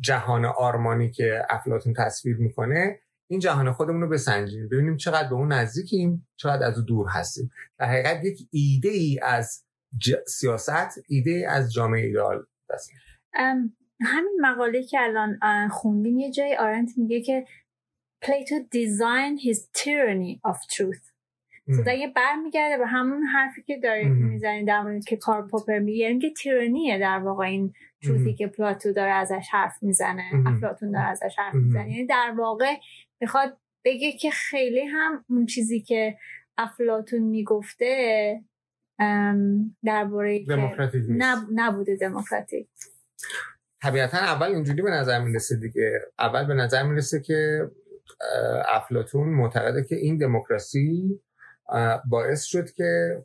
جهان آرمانی که افلاتون تصویر می‌کنه این جهان خودمون رو بسنجیم. ببینیم چقدر به اون نزدیکیم چقدر از او دور هستیم. در حقیقت یک ایده ای از سیاست ایده ای از جامعه ایدال همین مقاله که الان خوندیم یه جای آرنت میگه که پلیتو دیزاین his tyranny of truth. صدا یه برمیگرده به همون حرفی که دارید می‌زنید در مورد که کار پوپر میگه. یعنی که تیرانیه در واقع این تروثی که پلاتو داره ازش حرف می‌زنه افلاتون داره ازش حرف می‌زنه. یعنی در واقع می‌خواد بگه که خیلی هم اون چیزی که افلاتون می‌گفته درباره نب... نبوده دموکراتیک. طبیعتا اول اینجوری به نظر می‌رسه دیگه. اول به نظر می‌رسه که افلاتون معتقده که این دموکراسی باعث شد که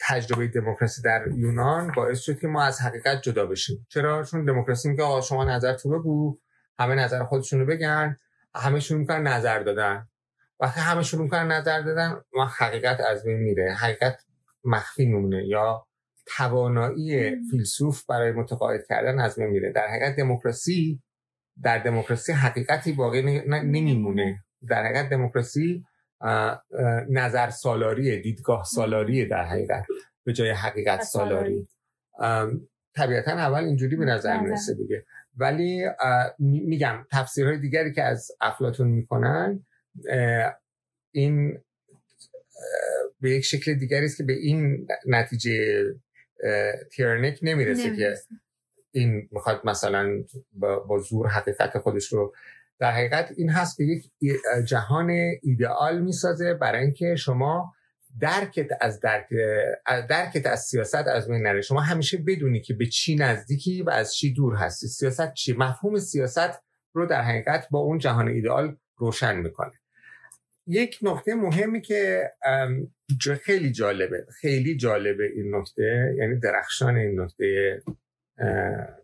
تجربه دموکراسی در یونان باعث شد که ما از حقیقت جدا بشیم. چرا؟ چون دموکراسی میگه آقا شما نظر تو بگو همه نظر خودشونو بگن همه شروع می‌کنن نظر دادن. وقتی همه شروع می‌کنن نظر دادن ما حقیقت از بین میره. حقیقت مخفی میمونه یا توانایی فیلسوف برای متقاعد کردن از بین میره. در حقیقت دموکراسی در دموکراسی حقیقتی باقی نمیمونه. در حقیقت دموکراسی نظر سالاری دیدگاه سالاری در حقیقت. به جای حقیقت سالاری. طبیعتا اول اینجوری به نظر. می‌رسه دیگه. ولی میگم تفسیرهای دیگری که از افلاتون می‌کنن این به یک شکل دیگری است که به این نتیجه تیرنک نمی‌رسه که این می‌خواد مثلا با زور حقیقت خودش رو. در حقیقت این هست که یک جهان ایدئال می‌سازه برای اینکه شما درکت از درک درکت از سیاست از بین نره. شما همیشه بدونی که به چی نزدیکی و از چی دور هستی. سیاست چی؟ مفهوم سیاست رو در حقیقت با اون جهان ایدئال روشن می‌کنه. یک نقطه مهمی که خیلی جالبه. خیلی جالبه این نکته یعنی درخشان این نکته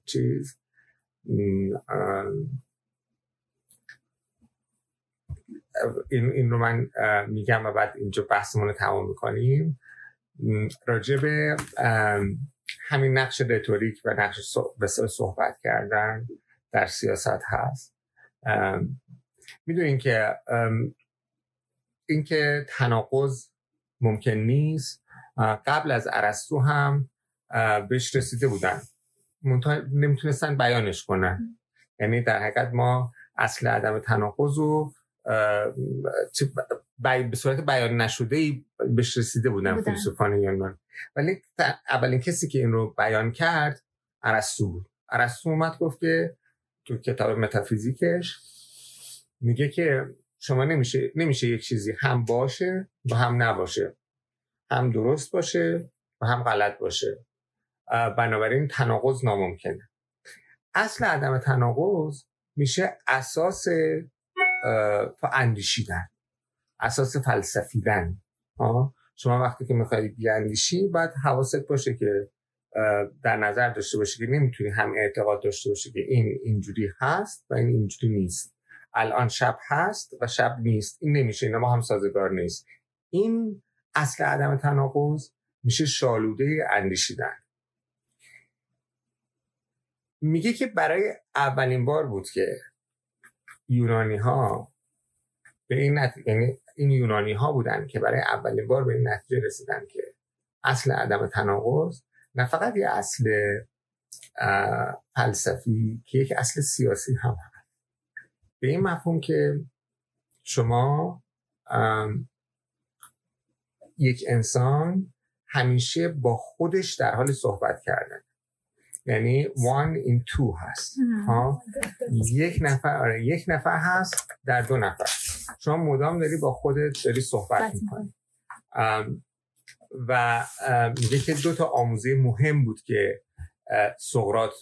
چیز. این, این رو من میگم و بعد اینجا بحثمون رو تمام می‌کنیم. راجع به همین نقش رتوریک و نقش به صحبت کردن در سیاست هست. می‌دونین که اینکه تناقض ممکن نیست. قبل از ارسطو هم بهش رسیده بودن. نمی‌تونستن بیانش کنن. یعنی در حقیقت ما اصل عدم تناقض رو به صورت بیان نشده ای بهش رسیده بودن فیلسوفان یونان ولی اولین کسی که این رو بیان کرد ارسطو بود. ارسطو اومد گفت که تو کتاب متافیزیکش میگه که شما نمیشه نمیشه یک چیزی هم باشه و هم نباشه. هم درست باشه و هم غلط باشه. بنابراین تناقض ناممکنه. اصل عدم تناقض میشه اساس اندیشیدن. اساس فلسفیدن. شما وقتی که میخوایی بیاندیشی باید حواست باشه که در نظر داشته باشه که نمی‌تونی هم اعتقاد داشته باشه که این اینجوری هست و این اینجوری نیست. الان شب هست و شب نیست. این نمیشه اینا ما هم سازگار نیست. این اصل عدم تناقض میشه شالوده اندیشیدن. میگه که برای اولین بار بود که یونانی ها به این یعنی این یونانی ها بودن که برای اولین بار به این نتیجه رسیدن که اصل عدم تناقض نه فقط یه اصل فلسفی که یک اصل سیاسی هم هست. به این مفهوم که شما یک انسان همیشه با خودش در حال صحبت کردن. یعنی one in two هست. ها؟ یک نفر آره یک نفر هست در دو نفر. شما مدام داری با خودت داری صحبت می‌کنی. و میگه که دو تا آموزه مهم بود که سقرات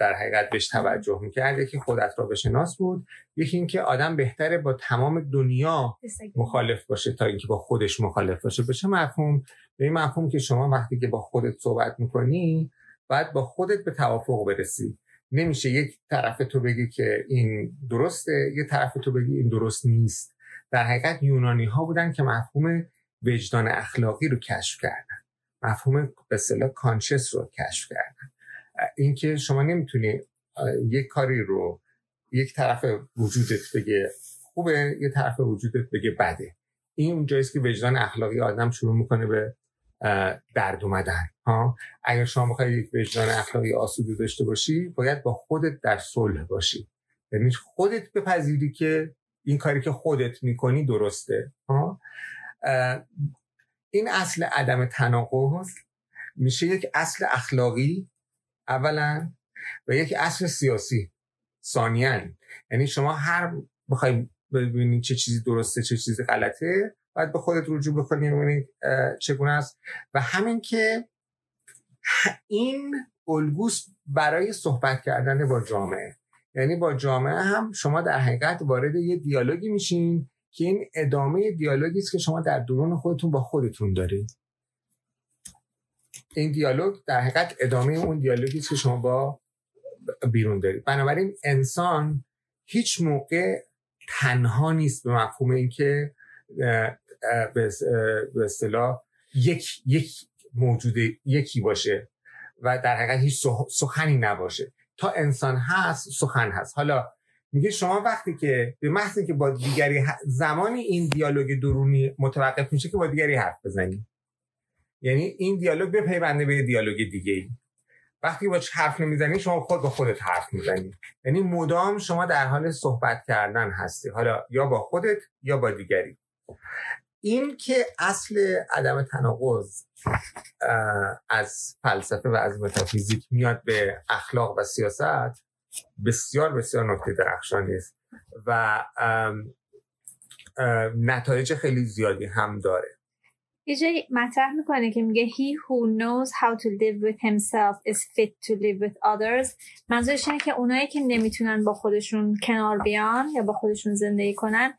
در حقیقت بهش توجه می‌کرد. یکی خودت را بشناس بود یکی اینکه آدم بهتره با تمام دنیا مخالف باشه تا اینکه با خودش مخالف باشه. به چه مفهوم؟ به این مفهوم که شما وقتی که با خودت صحبت می‌کنی باید با خودت به توافق برسی. نمیشه یک طرف تو بگی که این درسته یه طرف تو بگی این درست نیست. در حقیقت یونانی ها بودن که مفهوم وجدان اخلاقی رو کشف کردن. مفهوم به اصطلاح کانشس رو کشف کردن. اینکه شما نمی‌تونی یک کاری رو یک طرف وجودت بگه خوبه یه طرف وجودت بگه بده. این اونجاییست که وجدان اخلاقی آدم شروع می‌کنه به درد اومدن ها؟ اگر شما بخوای یک وجدان اخلاقی آسوده داشته باشی باید با خودت در صلح باشی. یعنی خودت بپذیری که این کاری که خودت می‌کنی درسته ها؟ این اصل عدم تناقض میشه یک اصل اخلاقی اولا و یک اصل سیاسی ثانیا. یعنی شما هر بخوای ببینید چه چیزی درسته چه چیزی غلطه باید به خودت رجوع بکنی ببینید چگونه است. و همین که این الگوس برای صحبت کردن با جامعه. یعنی با جامعه هم شما در حقیقت وارد یه دیالوگی میشین که این ادامه دیالوگی است که شما در درون خودتون با خودتون دارید. این دیالوگ در حقیقت ادامه اون دیالوگی که شما با بیرون دارید. بنابراین انسان هیچ موقع تنها نیست به مفهوم اینکه به اصطلاح یک یک موجود یکی باشه و در حقیقت هیچ سخنی نباشه. تا انسان هست سخن هست. حالا میگه شما وقتی که به محض که با دیگری زمانی این دیالوگ درونی متوقف میشه که با دیگری حرف بزنی. یعنی این دیالوگ به پیونده به دیالوگ دیگه ای وقتی با حرف نمی‌زنی شما خود با خودت حرف می‌زنی. یعنی مدام شما در حال صحبت کردن هستی. حالا یا با خودت یا با دیگری. این که اصل عدم تناقض از فلسفه و از متافیزیک میاد به اخلاق و سیاست بسیار بسیار نکته درخشانی است و نتایج خیلی زیادی هم داره. یه جایی مطرح می‌کنه که میگه he who knows how to live with himself is fit to live with others. منظورش اینه که اونایی که نمی‌تونن با خودشون کنار بیان یا با خودشون زندگی کنن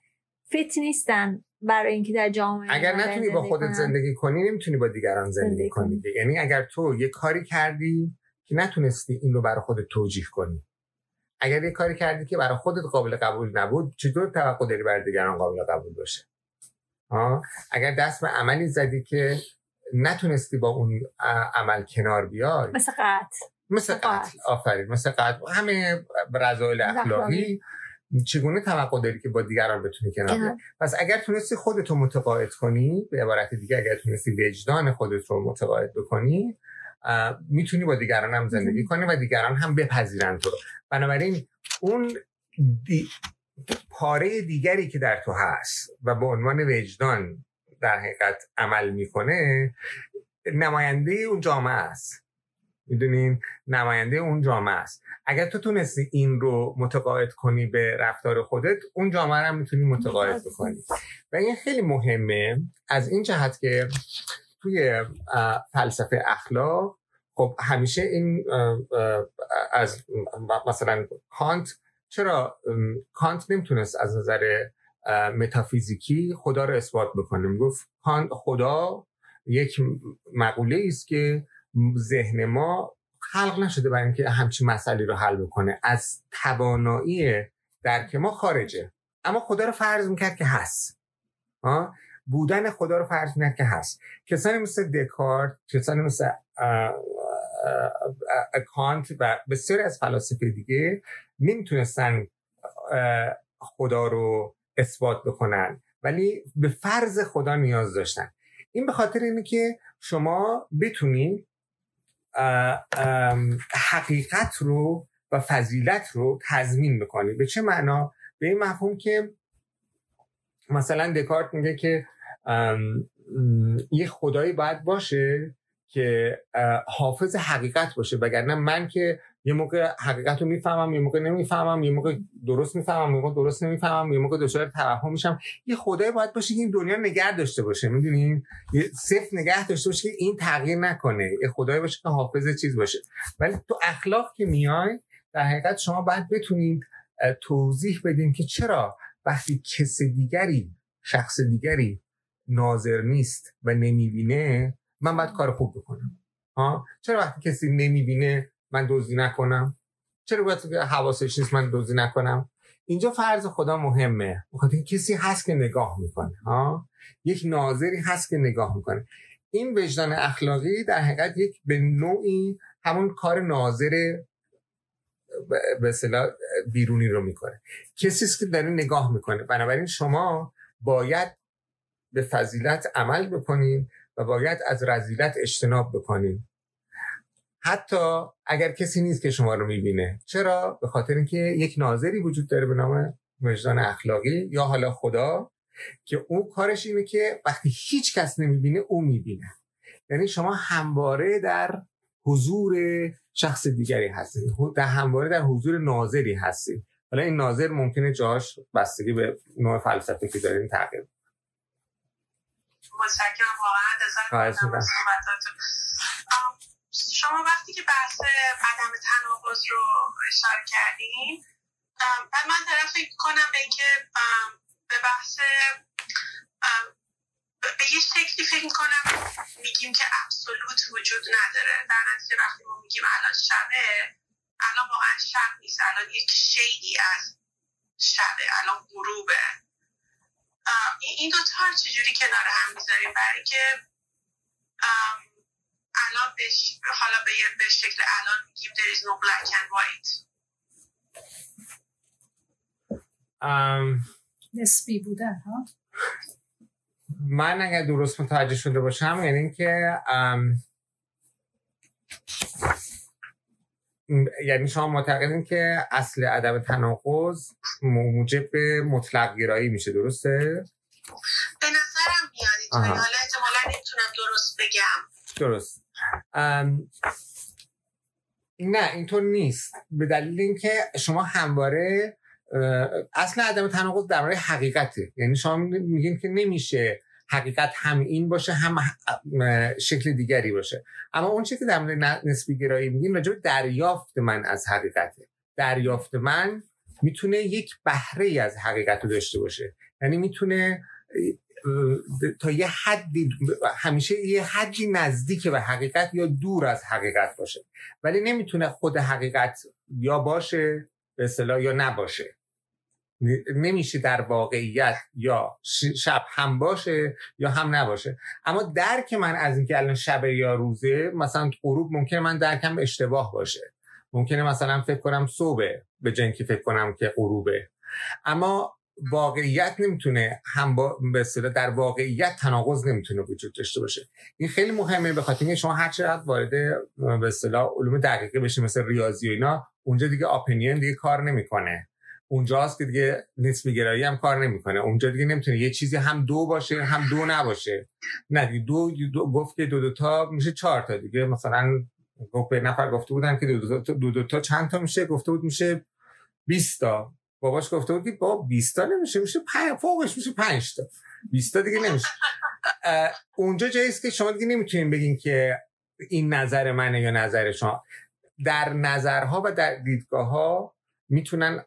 فیت نیستن برای اینکه در جامعه اگر نتونی با خودت زندگی کنی نمی‌تونی با دیگران زندگی, کنی. یعنی اگر تو یه کاری کردی که نتونستی این رو برای خودت توجیه کنی. اگر یه کاری کردی که برای خودت قابل قبول نبود چطور توقع داری برای دیگران قابل قبول باشه؟ اگر دست به عملی زدی که نتونستی با اون عمل کنار بیای. مثل قطع مثل قتل. آفرین. مثل قتل. همه رضایل اخلاقی چگونه توقع داری که با دیگران بتونی کنار بیای؟ پس اگر تونستی خودتو متقاعد کنی به عبارت دیگه اگر تونستی وجدان خودت رو متقاعد بکنی می‌تونی با دیگران هم زندگی کنی و دیگران هم بپذیرن تو بنابراین اون پاره دیگری که در تو هست و به عنوان وجدان در حقیقت عمل می‌کنه نماینده اون جامعه است. می‌دونین؟ نماینده اون جامعه است. اگر تو تونستی این رو متقاعد کنی به رفتار خودت اون جامعه رو هم می‌تونی متقاعد بکنی. و این خیلی مهمه از این جهت که توی فلسفه اخلاق خب همیشه این از مثلا کانت چرا کانت نمی‌تونست از نظر متافیزیکی خدا رو اثبات بکنه؟ می‌گفت خدا یک مقوله است که ذهن ما خلق نشده برای اینکه همچین مسئله رو حل بکنه. از توانایی درک ما خارجه. اما خدا رو فرض می‌کرد که هست. بودن خدا رو فرض می‌کرد که هست. کسانی مثل دکارت کسانی مثل کانت و بسیاری از فلاسفه دیگه نمی‌تونستن خدا رو اثبات بکنن ولی به فرض خدا نیاز داشتن. این به خاطر اینه که شما بتونید حقیقت رو و فضیلت رو تضمین بکنید. به چه معنا؟ به این مفهوم که مثلا دکارت میگه که یه خدایی باید باشه که حافظ حقیقت باشه. وگرنه من که یه موقع حقیقت رو می‌فهمم یه موقع نمی‌فهمم یه موقع درست می‌فهمم یه موقع درست نمی‌فهمم یه موقع دچار توهم میشم. یه خدای باید باشه که این دنیا نگه داشته باشه می‌دونین صفر نگه داشته باشه که این تغییر نکنه. یه خدای باشه که حافظ چیز باشه. ولی تو اخلاق که میای در حقیقت شما باید بتونید توضیح بدین که چرا وقتی کس دیگری شخص دیگری ناظر نیست و نمی‌بینه من باید کار خوب بکنم. ها چرا وقتی کسی نمی‌بینه من دزدی نکنم؟ چرا باید حواسش نیست من دزدی نکنم؟ اینجا فرض خدا مهمه. بخاطر کسی هست که نگاه می‌کنه. ها یک ناظری هست که نگاه می‌کنه. این وجدان اخلاقی در حقیقت یک به نوعی همون کار ناظر به بیرونی رو می‌کنه. کسی که داره نگاه می‌کنه. بنابراین شما باید به فضیلت عمل بکنین و باید از رزیلت اجتناب بکنین حتی اگر کسی نیست که شما رو می‌بینه. چرا؟ به خاطر اینکه یک ناظری وجود داره به نام وجدان اخلاقی یا حالا خدا که او کارش اینه که وقتی هیچ کس نمی‌بینه او می‌بینه. یعنی شما همواره در حضور شخص دیگری هستید. در همواره در حضور ناظری هستید. حالا این ناظر ممکنه جاش بستگی به نوع فلسفه که دارین تغییر متشکرم شما وقتی که بحث عدم تناقض رو اشاره کردیم بعد من طرف فکر کنم به اینکه به بحث به یه شکلی فکر کنم میگیم که ابسولوت وجود نداره. در نتیجه وقتی ما میگیم الان شبه الان واقعا شب نیست الان یک شیدی از شبه الان غروبه. این دو تا چجوری کنار هم می‌ذاریم؟ برای که الان حالا به, به شکل الان میگیم there is no black and white. um, نسبی بودن ها؟ من اگر درست متوجه شده باشم یعنی اینکه یعنی شما معتقدین که اصل ادب تناقض موجب مطلق گرایی میشه درسته؟ به نظرم میاد حالا احتمالا نمی‌تونم درست بگم. درست. نه اینطور نیست. به دلیل اینکه شما همواره اصل عدم تناقض در حقیقته. یعنی شما میگین که نمیشه حقیقت هم این باشه هم شکل دیگری باشه. اما اون چیزی که در مورد نسبی گرایی میگیم راجع دریافت من از حقیقته. دریافت من می‌تونه یک بهره از حقیقت رو داشته باشه. یعنی می‌تونه تا یه حدی همیشه یه حدی نزدیک به حقیقت یا دور از حقیقت باشه. ولی نمی‌تونه خود حقیقت یا باشه به یا نباشه. نمیشه در واقعیت یا شب هم باشه یا هم نباشه. اما درک من از اینکه الان شب یا روزه مثلا غروب ممکنه من درکم اشتباه باشه. ممکنه مثلا فکر کنم صبح به جنکی فکر کنم که غروبه. اما واقعیت نمی‌تونه هم با به در واقعیت تناقض نمی‌تونه وجود داشته باشه. این خیلی مهمه به خاطر اینکه شما هر چقدر وارد به اصطلاح علوم دقیقه بشه مثل ریاضی و اینا اونجا دیگه اپینین دیگه کار نمی‌کنه. اونجاست که دیگه نسبی گرایی هم کار نمی‌کنه. اونجا دیگه نمی‌تونه یه چیزی هم دو باشه هم دو نباشه. نه دیگه دو, دو گفت که دو دو تا میشه چهار تا دیگه. مثلا گفت به نفر گفته بودن که دو دو, تا, دو, دو تا چند تا میشه؟ گفته بود میشه 20 تا. باباش گفته بود که با 20 تا نمیشه میشه پنج فوقش میشه 5 تا. 20 تا دیگه نمیشه. اونجا جاییست که شما دیگه نمی‌تونین بگین که این نظر منه یا نظر شما. در نظرها و در دیدگاه ها می‌تونن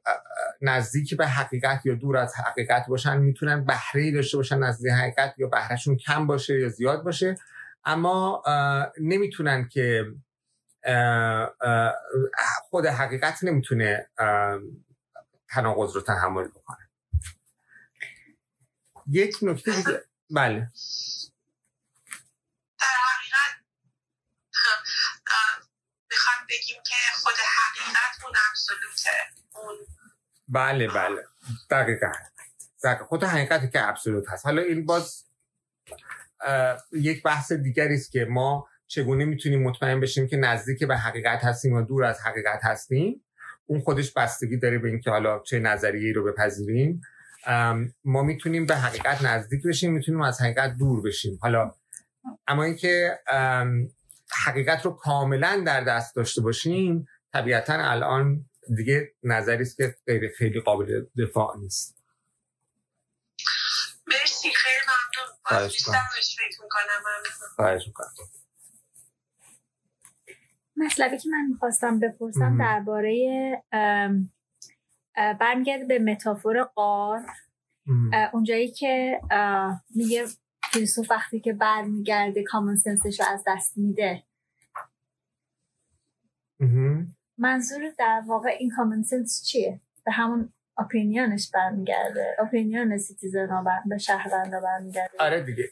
نزدیک به حقیقت یا دور از حقیقت باشن می‌تونن بهره داشته باشن نزدیک حقیقت یا بهرهشون کم باشه یا زیاد باشه. اما نمی‌تونن که خود حقیقت نمی‌تونه تناقض رو تحمل بکنه. یک نکته بله در حقیقت می‌خوام بگیم که خود حقیقت اون ابسولوته. اون بله بله. دقیقا. خود حقیقتی که ابسولوت هست. حالا این باز یک بحث دیگری است که ما چگونه می‌تونیم مطمئن بشیم که نزدیک به حقیقت هستیم و دور از حقیقت هستیم. اون خودش بستگی داره به اینکه حالا چه نظریه رو بپذیریم. ما می‌تونیم به حقیقت نزدیک بشیم می‌تونیم از حقیقت دور بشیم. حالا اما اینکه حقیقت رو کاملا در دست داشته باشیم طبیعتا الان دیگه نظری است که غیر خیلی قابل دفاع نیست. مرسی خیلی ممنون. خواهش می‌کنم. مطلبی که من می‌خواستم بپرسم درباره برمیگرده به metaphor غار اونجایی که میگه فیلسوف وقتی که برمیگرده common sense ش رو از دست میده. منظور در واقع این common sense چیه؟ به همون opinion ش برمیگرده. opinion citizen ها بر... به شهروند ها برمیگرده. آره دیگه.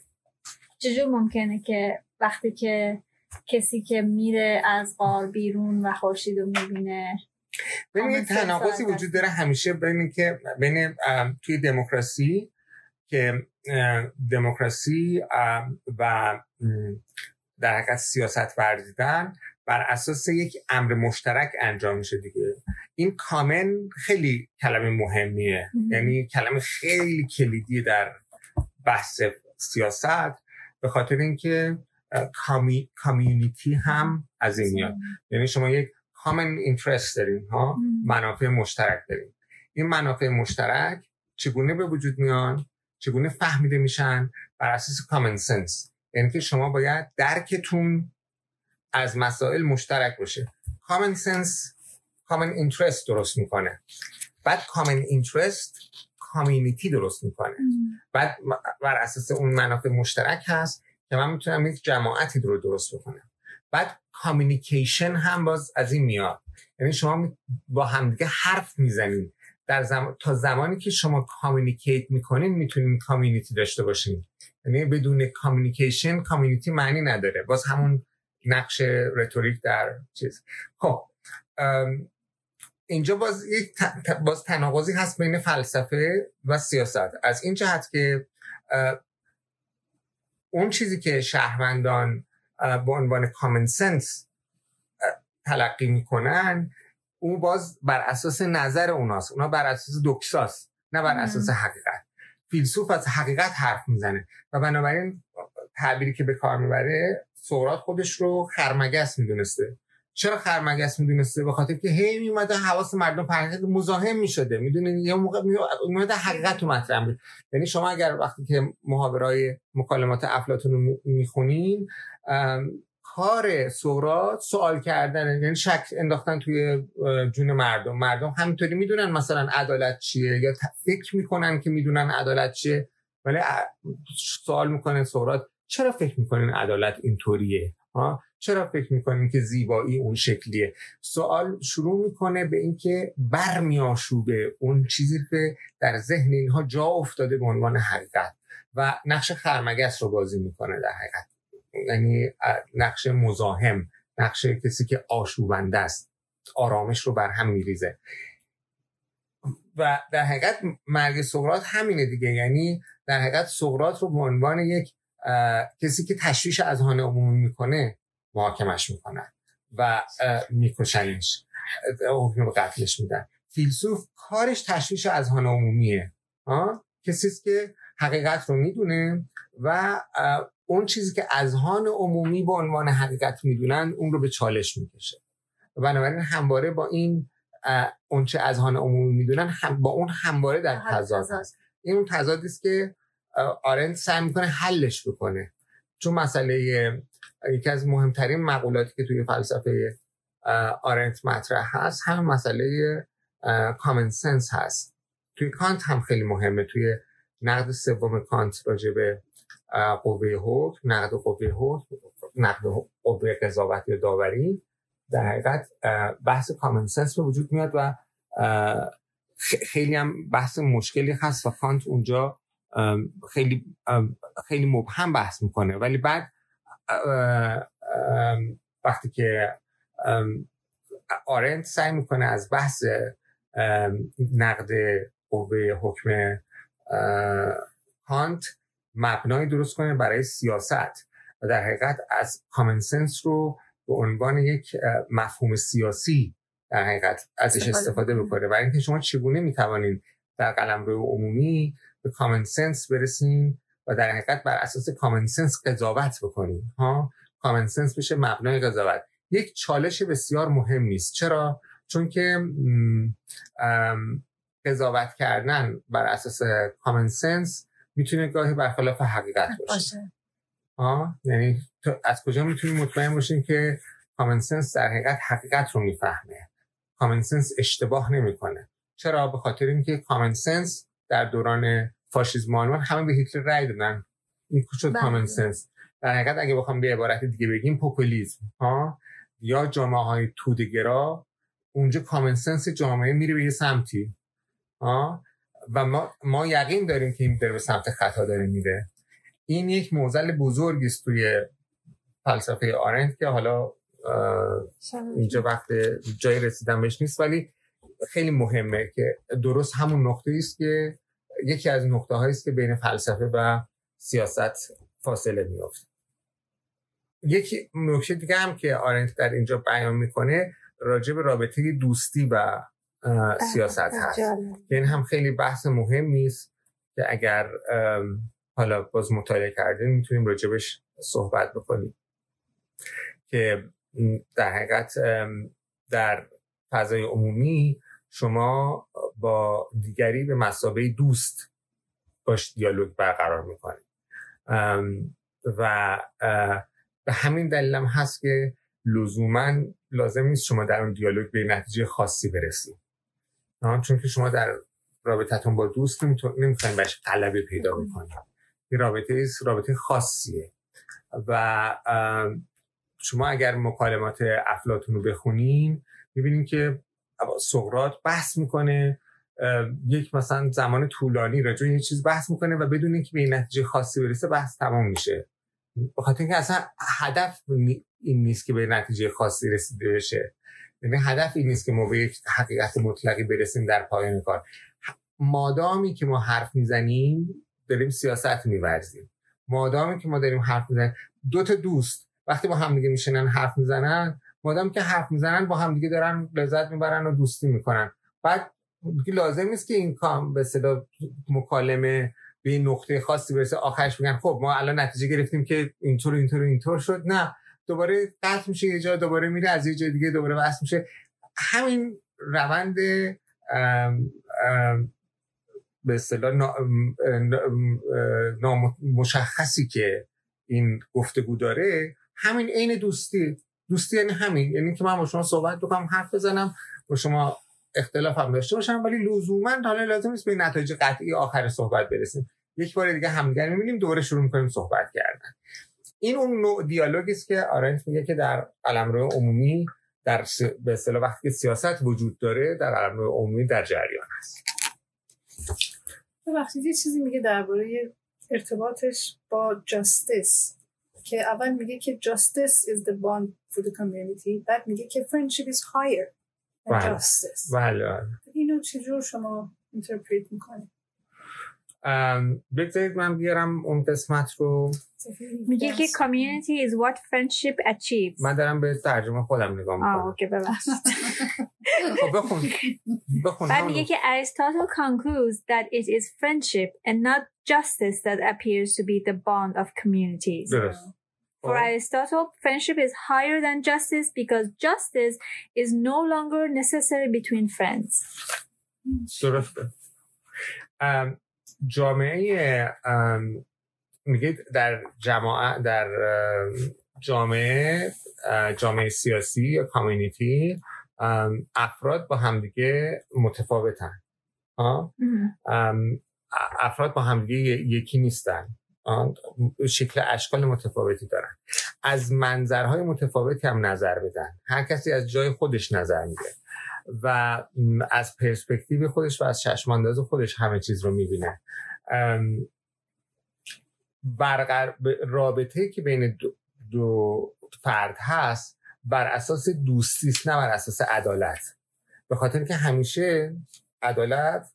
چجور ممکنه که وقتی که کسی که میره از قار بیرون و خورشید رو می‌بینه ببینید تناقضی وجود داره همیشه بین که بین توی دموکراسی که دموکراسی و در حقیقت سیاست ورزیدن بر اساس یک امر مشترک انجام میشه دیگه. این کامن خیلی کلمه مهمیه. یعنی کلمه خیلی کلیدی در بحث سیاست به خاطر اینکه کامی، کامیونیتی هم از این میاد. یعنی شما یک کامن اینترست دارین ها؟ منافع مشترک دارین. این منافع مشترک چگونه به وجود میان؟ چگونه فهمیده میشن بر اساس کامن سنس یعنی که شما باید درکتون از مسائل مشترک باشه. کامن سنس کامن اینترست درست می‌کنه. بعد common interest community درست می‌کنه. بعد بر اساس اون منافع مشترک هست که من می‌تونم یک جماعتی رو درست بکنم. بعد communication هم باز از این میاد. یعنی شما با همدیگه حرف می‌زنید. در زم... تا زمانی که شما communicate می‌کنین می‌تونین community داشته باشین. یعنی بدون communication community معنی نداره. باز همون نقش rhetoric در چیز. خب اینجا باز یک باز تناقضی هست بین فلسفه و سیاست. از این جهت که اون چیزی که شهروندان به عنوان کامن سنس تلقی می‌کنن او باز بر اساس نظر اوناست. اونا بر اساس دوکساست نه بر اساس حقیقت. فیلسوف از حقیقت حرف می‌زنه و بنابراین تعبیری که به کار می‌بره سقراط خودش رو خرمگس می‌دونسته. چرا خرمگس می‌دونسته؟ به خاطر که هی میومده حواس مردم فرهنگ مزاحم می‌شده. می‌دونین یه موقع میومده حقیقت رو مطرح یعنی شما اگر وقتی که محاورای مکالمات افلاطون رو می‌خونین کار سقراط سوال کردن یعنی شک انداختن توی جون مردم. مردم همینطوری می‌دونن مثلا عدالت چیه یا فکر می‌کنن که می‌دونن عدالت چیه. ولی سوال می‌کنه سقراط چرا فکر می‌کنین عدالت اینطوریه؟ ها چرا فکر می‌کنین که زیبایی اون شکلیه؟ سوال شروع می‌کنه به اینکه برمیاشوبه اون چیزی که در ذهن اینها جا افتاده به عنوان حقیقت. و نقش خرمگس رو بازی می‌کنه در حقیقت. یعنی نقش مزاحم نقش کسی که آشوبنده است آرامش رو بر هم میریزه. و در حقیقت مرگ سقراط همینه دیگه. یعنی در حقیقت سقراط رو به عنوان یک کسی که تشویش اذهان عمومی می‌کنه محاکمش می‌کنن و میکشنش حکم قتلش میدن. فیلسوف کارش تشویش اذهان عمومیه. کسی که حقیقت رو می‌دونه و اون چیزی که اذهان عمومی به عنوان حقیقت می‌دونن اون رو به چالش می‌کشه. و بنابراین همواره با این اون چه اذهان عمومی می‌دونن هم با اون همواره در تضاد. هست این اون تضادی است که آرنت سعی می‌کنه حلش بکنه. چون مسئله یکی از مهمترین مقولاتی که توی فلسفه آرنت مطرح هست هم مسئله کامن سنس هست. توی کانت هم خیلی مهمه. توی نقد سوم کانت راجع به قوه حکم نقد قوه حکم نقد قوه قضاوت یا داوری. در حقیقت بحث کامن سنس به وجود میاد و خیلی هم بحث مشکلی هست و کانت اونجا خیلی خیلی مبهم بحث می‌کنه. ولی بعد وقتی که آرنت سعی می‌کنه از بحث نقد قوه حکم کانت مبنای درست کنه برای سیاست و در حقیقت از کامن سنس رو به عنوان یک مفهوم سیاسی در حقیقت ازش استفاده بکنه. برای اینکه شما چگونه می‌توانید در قلم روی عمومی به کامن سنس برسیم و در حقیقت بر اساس کامن سنس قضاوت بکنیم ها؟ کامن سنس بشه مبنای قضاوت. یک چالش بسیار مهم نیست. چرا؟ چون که قضاوت کردن بر اساس common sense می‌تونه گاهی برخلاف حقیقت باشه. آه یعنی از کجا می‌تونیم مطمئن باشیم که common sense در حقیقت حقیقت رو می‌فهمه؟ common sense اشتباه نمی‌کنه. چرا؟ به خاطر اینکه common sense در دوران فاشیسم آلمان همه به هیتلر رای دادن. این شد common sense در حقیقت اگه بخوام به عبارت دیگه بگیم پوپولیسم ها؟ یا جامعه های توده‌گرا اونجا common sense جامعه میره به یه سمتی. ها؟ و ما, ما یقین داریم که این به سمت خطا داره میره. این یک موزل بزرگی است توی فلسفه آرنت که حالا اینجا وقت جای رسیدن بهش نیست ولی خیلی مهمه که درست همون نقطه است که یکی از نقطه است که بین فلسفه و سیاست فاصله میافته یکی نکته دیگه هم که آرنت در اینجا بیان می‌کنه راجع به رابطه دوستی و سیاست هست. که این هم خیلی بحث مهم نیست که اگر حالا باز مطالعه کردیم می‌تونیم راجبش صحبت بکنیم. که در حقیقت در فضای عمومی شما با دیگری به مسابقه دوست باش دیالوگ برقرار می‌کنید. و به همین دلیل هم هست که لزوما لازم نیست شما در اون دیالوگ به نتیجه خاصی برسید. چون که شما در رابطتون با دوست نمی‌خواین بهش قلبه پیدا بکنید. این رابطه رابطه خاصیه. و شما اگر مکالمات افلاتون رو بخونین می‌بینین که سقرات بحث می‌کنه یک مثلا زمان طولانی راجع یه چیز بحث می‌کنه و بدون اینکه به این نتیجه خاصی برسه بحث تمام میشه. بخاطر اینکه اصلا هدف این نیست که به نتیجه خاصی رسیده بشه. یعنی هدف این نیست که ما به یک حقیقت مطلقی برسیم در پایان کار. مادامی که ما حرف می‌زنیم داریم سیاست میورزیم. مادامی که ما داریم حرف می‌زنیم دو تا دوست وقتی با هم دیگه میشنن حرف می‌زنن مادامی که حرف می‌زنن با هم دیگه دارن لذت می‌برن و دوستی می‌کنن. بعد لازم نیست که این کام به صدا مکالمه به این نقطه خاصی برسه آخرش بگن خب ما الان نتیجه گرفتیم که اینطور اینطور اینطور شد. نه. دوباره قطع میشه یه جا دوباره میره از یه جای دیگه دوباره وصل میشه. همین روند به اصطلاح نامشخصی که این گفتگو داره همین عین دوستی. دوستی یعنی همین یعنی که من با شما صحبت بکنم حرف بزنم با شما اختلاف هم داشته باشم ولی لزوما حالا لازم نیست به نتایج قطعی آخر صحبت برسیم. یک بار دیگه همدیگر می‌بینیم دوره شروع می‌کنیم صحبت کردن. این اون نوع دیالوگی است که آرنت میگه که در قلمرو عمومی در به اصطلاح وقتی سیاست وجود داره در قلمرو عمومی در جریان است. وقتی یه چیزی میگه درباره ارتباطش با جاستس که اول میگه که justice is the bond for the community بعد میگه که friendship is higher than بله. justice. بله. اینو چجور شما اینترپریت می‌کنید؟ بگذارید من بیارم اون قسمت رو میگه که community is what friendship achieves من دارم به ترجمه خودم نگاه آه میکنم اوکی ببخشید خب بخون بخون بعد همونو. میگه که Aristotle concludes that it is friendship and not justice that appears to be the bond of communities. درست For خب. Aristotle, friendship is higher than justice because justice is no longer necessary between friends. درسته ام، جامعه ام، میگه در جماعت در ام، جامعه جامعه سیاسی یا کامیونیتی ام، افراد با همدیگه متفاوتن. افراد با همدیگه یکی نیستن؟ شکل اشکال متفاوتی دارن. از منظرهای متفاوتی هم نظر بدن. هر کسی از جای خودش نظر میده. و از پرسپکتیو خودش و از چشمانداز خودش همه چیز رو می‌بینه برقر... رابطه که بین دو, دو فرد هست بر اساس دوستی است نه بر اساس عدالت به خاطر که همیشه عدالت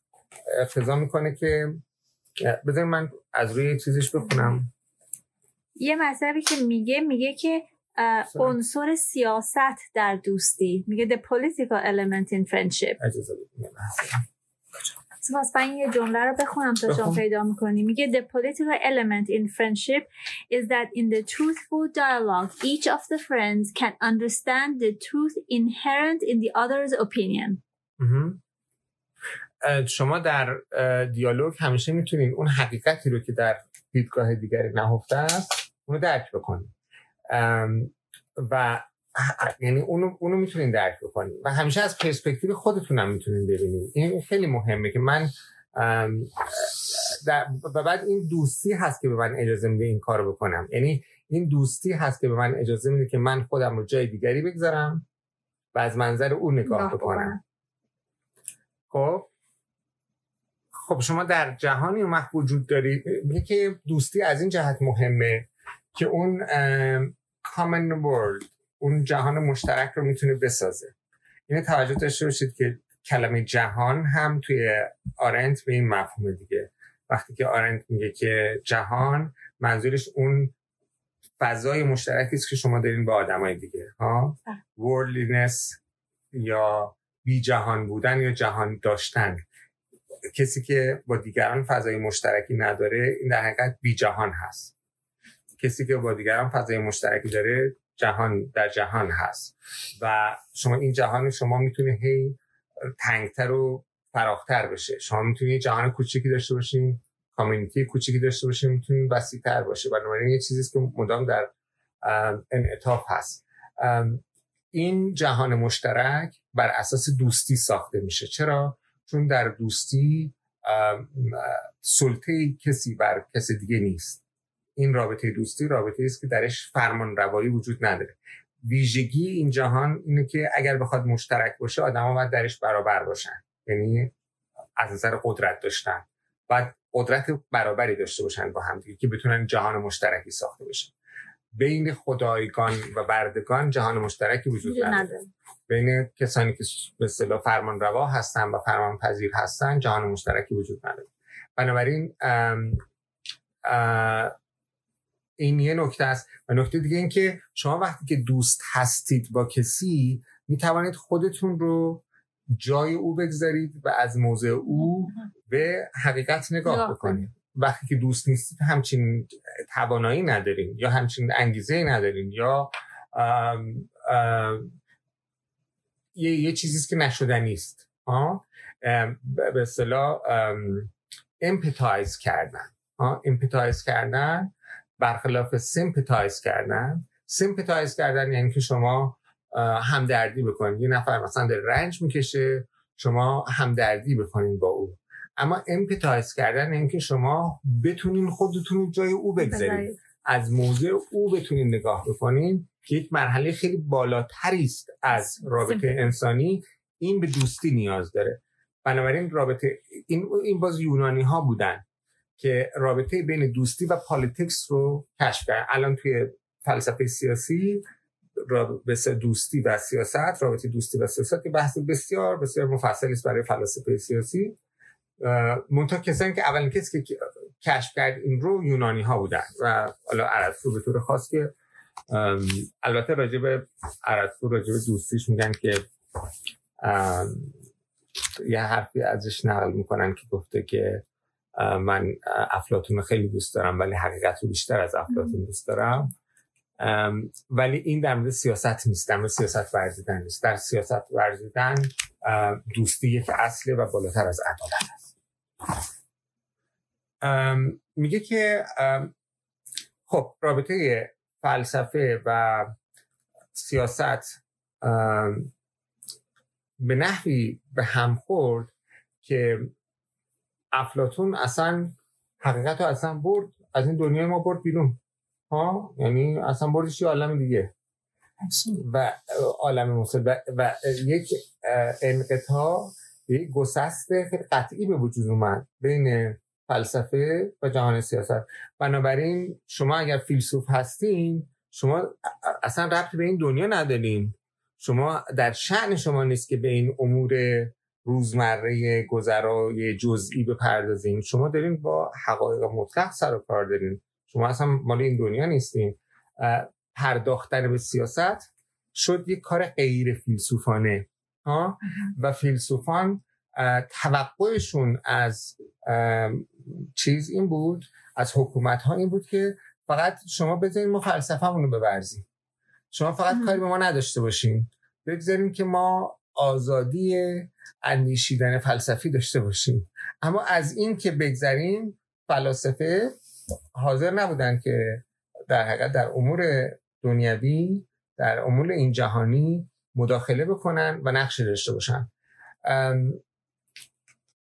اقتضا می‌کنه که بذارید من از روی چیزش بخونم یه مطلبی که میگه میگه که. عنصر سیاست در دوستی میگه the political element in friendship اجازه بدید. پس من یه جمله رو بخونم تا شما. پیدا می‌کنی میگه the political element in friendship is that in the truthful dialogue each of the friends can understand the truth inherent in the other's opinion شما در دیالوگ همیشه می‌تونین اون حقیقتی رو که در دیدگاه دیگری نهفته است اونو درک بکنین ام، و یعنی اونو, اونو می‌تونین درک بکنین. و همیشه از پرسپکتیو خودتون هم می‌تونین ببینین. این خیلی مهمه که من و بعد این دوستی هست که به من اجازه میده این کارو بکنم. یعنی این دوستی هست که به من اجازه میده که من خودم رو جای دیگری بگذارم و از منظر او نگاه بکنم. خب؟ خب شما در جهانی اون وقت وجود دارید که دوستی از این جهت مهمه که اون ام، common world. اون جهان مشترک رو می‌تونه بسازه. اینه توجه داشته باشید که کلمه جهان هم توی آرنت به این مفهوم دیگه. وقتی که آرنت میگه که جهان منظورش اون فضای مشترکی است که شما دارین با آدمای دیگه ها؟ worldliness یا بی جهان بودن یا جهان داشتن. کسی که با دیگران فضای مشترکی نداره این در حقیقت بی جهان هست. کسی که با دیگران فضای مشترکی داره جهان در جهان هست. و شما این جهان شما می‌تونه هی تنگتر و فراختر بشه. شما می‌تونید جهان کوچیکی داشته باشین کامیونیتی کوچیکی داشته باشین می‌تونید وسیعتر باشه بنابراین یه چیزی که مدام در انعطاف هست. این جهان مشترک بر اساس دوستی ساخته میشه. چرا؟ چون در دوستی سلطه کسی بر کسی دیگه نیست. این رابطه دوستی رابطه است که درش فرمان روایی وجود نداره. ویژگی این جهان اینه که اگر بخواد مشترک باشه آدما باید درش برابر باشن. یعنی از نظر قدرت داشتن. باید قدرت برابری داشته باشن با هم دیگه که بتونن جهان مشترکی ساخته بشن بین خدایگان و بردگان جهان مشترکی وجود نداره. بین کسانی که به اصطلاح فرمان روا هستن و فرمان پذیر هستن جهان مشترکی وجود نداره. بنابراین ام، این یه نکته است. و نکته دیگه این که شما وقتی که دوست هستید با کسی می توانید خودتون رو جای او بگذارید و از موضع او به حقیقت نگاه بکنید. وقتی که دوست نیستید همچین توانایی ندارین یا همچین انگیزه ندارین یا ام، ام، یه, یه چیزیست که نشدنی است. به اصطلاح empathize کردن؟ empathize کردن برخلاف sympathize کردن sympathize کردن یعنی که شما همدردی بکنید یه نفر مثلا در رنج می‌کشه شما همدردی بکنید با او. اما empathize کردن یعنی که شما بتونین خودتون جای او بگذارید. از موضع او بتونین نگاه بکنین که یک مرحله خیلی بالاتری است از رابطه انسانی. این به دوستی نیاز داره. بنابراین رابطه این, این باز یونانی ها بودن. که رابطه بین دوستی و politics رو کشف کرد. الان توی فلسفه سیاسی رابطه دوستی و سیاست رابطه دوستی و سیاست که بحث بسیار بسیار مفصلی است برای فلسفه سیاسی. منتها کسانی که اولین کسی که کشف کرد این رو یونانی ها بودن و حالا ارسطو به طور خاص که البته ارسطو راجع به دوستیش میگن که یه حرفی ازش نقل می‌کنن که گفته که من اه، افلاطون رو خیلی دوست دارم ولی حقیقت رو بیشتر از افلاطون دوست دارم. ولی این در مورد سیاست نیست در مورد سیاست ورزیدن نیست. در سیاست ورزیدن دوستی یک اصله و بالاتر از عدالت است. میگه که خب رابطه فلسفه و سیاست به نحوی به هم خورد که افلاتون اصلا حقیقت رو اصلا برد از این دنیای ما برد بیرون. ها؟ یعنی اصلا بردش یه عالم دیگه. و عالم موسیقی و, و یک انقطاع یک گسست خیلی قطعی به وجود اومد بین فلسفه و جهان سیاست. بنابراین شما اگر فیلسوف هستین شما اصلا ربطی به این دنیا ندارین. شما در شعن شما نیست که به این امور روزمره گذرای جزئی بپردازین شما دارین با حقایق مطلق سر و کار دارین. شما اصلا مال این دنیا نیستین. پرداختن به سیاست شد یک کار غیر فیلسوفانه. ها؟ و فیلسوفان توقعشون از چیز این بود از حکومت ها این بود که فقط شما بذارین ما فلسفه رو ببرزیم. شما فقط کاری به ما نداشته باشین. بگذاریم که ما آزادی اندیشیدن فلسفی داشته باشیم. اما از این که بگذریم فلاسفه حاضر نبودن که در حقیقت در امور دنیوی در امور این جهانی مداخله بکنن و نقش داشته باشن.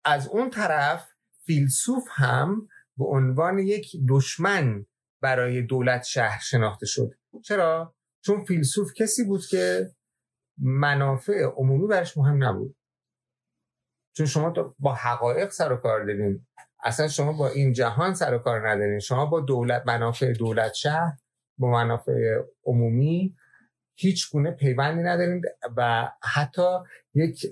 از اون طرف فیلسوف هم به عنوان یک دشمن برای دولت شهر شناخته شد. چرا؟ چون فیلسوف کسی بود که منافع عمومی برش مهم نبود. چون شما با حقایق سر و کار دارین. اصلا شما با این جهان سر و کار ندارین. شما با دولت منافع دولت شهر با منافع عمومی هیچ گونه پیوندی نداریم و حتی یک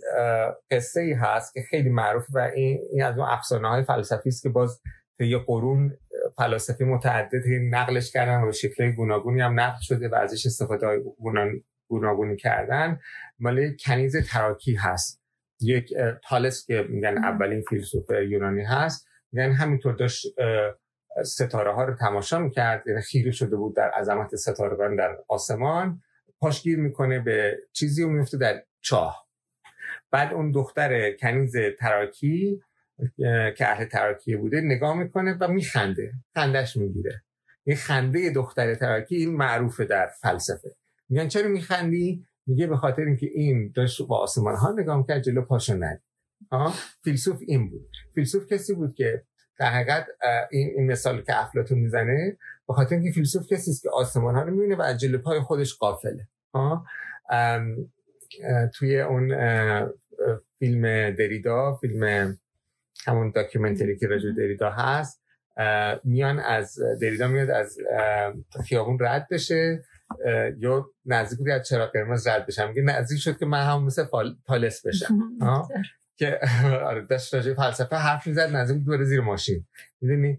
قصه ای هست که خیلی معروف و این, از اون افسانه های فلسفی است که باز یه قرون فلاسفه متعدد نقلش کردن و شکل گوناگونی هم نقل شده و ازش استفاده های گوناگونی کردن. مال کنیز تراکی هست. یک تالس که میگن اولین فیلسوف یونانی هست میگن همینطور داشت ستاره ها رو تماشا می‌کرد یعنی خیره شده بود در عظمت ستارگان در آسمان پاشگیر می‌کنه به چیزی و میفته در چاه. بعد اون دختر کنیز تراکی که اهل تراکی بوده نگاه می‌کنه و میخنده. خندش می‌گیره. این خنده دختر تراکی این معروفه در فلسفه. میگن چرا میخندی؟ میگه به خاطر اینکه این داشت با آسمان ها نگاه می‌کرد جلو پاشو ند فیلسوف این بود. فیلسوف کسی بود که در حقیقت این, مثال که افلاتون می‌زنه به خاطر اینکه فیلسوف کسی است که آسمان ها رو می‌بینه و جلو پای خودش قافله ها توی اون فیلم دریدا فیلم همون داکیومنتری که راجع دریدا هست میان از دریدا میاد از خیابون رد بشه یا نزدیک بود از چراغ قرمز رد بشم. میگه نزدیک شد که من هم مثل تالس بشم. که آره داشت راجع فلسفه حرف می‌زد نزدیک دور زیر ماشین. می‌دونی؟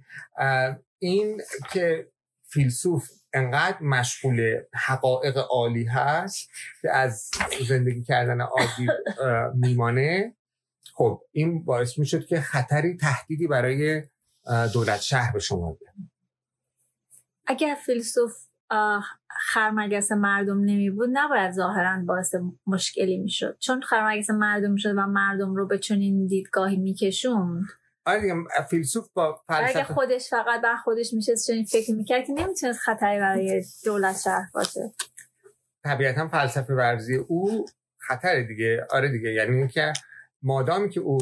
این که فیلسوف انقدر مشغول حقایق عالی هست که از زندگی کردن عادی میمانه خب این باعث می‌شد که خطری تهدیدی برای دولت شهر به شما بیاد. اگر فیلسوف خرمگس مردم نمی بود نباید ظاهرا باعث مشکلی می‌شد. چون خرمگس مردم شد و مردم رو به چنین دیدگاهی میکشوند. آره فیلسوف با فلسفه اگه خودش فقط بر خودش میشه چنین فکر می‌کرد که نمی‌تونست خطری برای دولت شهر باشه. طبیعتا فلسفه ورزی او خطر دیگه. آره دیگه یعنی اینکه مادامی که او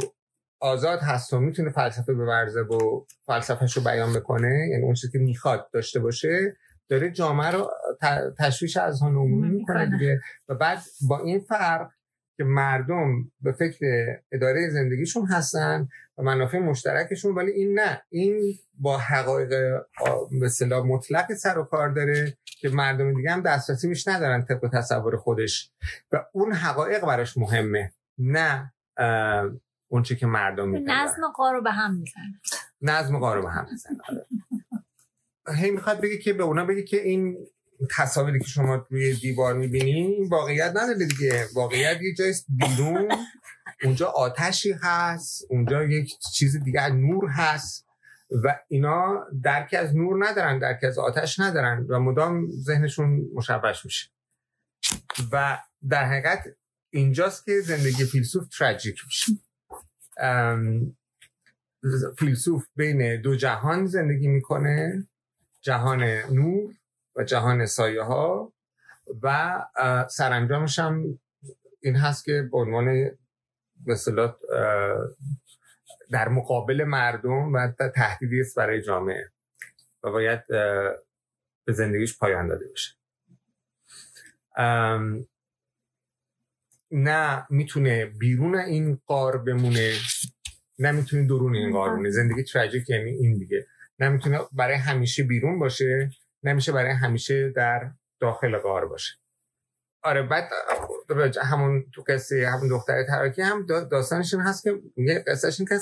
آزاد هست و می‌تونه فلسفه بورزه و فلسفهش رو بیان بکنه یعنی اون چیزی که می‌خواد داشته باشه داره جامعه رو تشویش از عمومی می‌کنه دیگه. و بعد با این فرق که مردم به فکر اداره زندگیشون هستن و منافع مشترکشون ولی این نه. این با حقایق به مطلق سر و کار داره که مردم دیگه هم دسترسی میش ندارن طبق تصور خودش. و اون حقایق براش مهمه نه اون چی که مردم میگن نظم قارو به هم می‌زنه نظم قارو به هم می‌زنه هی می‌خواد بگه که به اونا بگه که این تصاویری که شما روی دیوار می‌بینی واقعیت نداره دیگه. واقعیت یه جای بیرون. اونجا آتشی هست اونجا یک چیز دیگه نور هست و اینا درک از نور ندارن درک از آتش ندارن و مدام ذهنشون مشوش میشه. و در حقیقت اینجاست که زندگی فیلسوف تراژیک میشه. فیلسوف بین دو جهان زندگی می‌کنه. جهان نور و جهان سایه ها و سرانجامش هم این هست که به عنوان مثلا در مقابل مردم و تهدیدی است برای جامعه و باید به زندگیش پایان داده بشه. نه می‌تونه بیرون این قار بمونه نه می‌تونه درون این قار بمونه. زندگی تراژیک یعنی این دیگه. نه می‌تونه برای همیشه بیرون باشه نمیشه برای همیشه در داخل غار باشه. آره بعد همون تو قصه همون دختر تراکی هم داستانش این هست که قصهش این که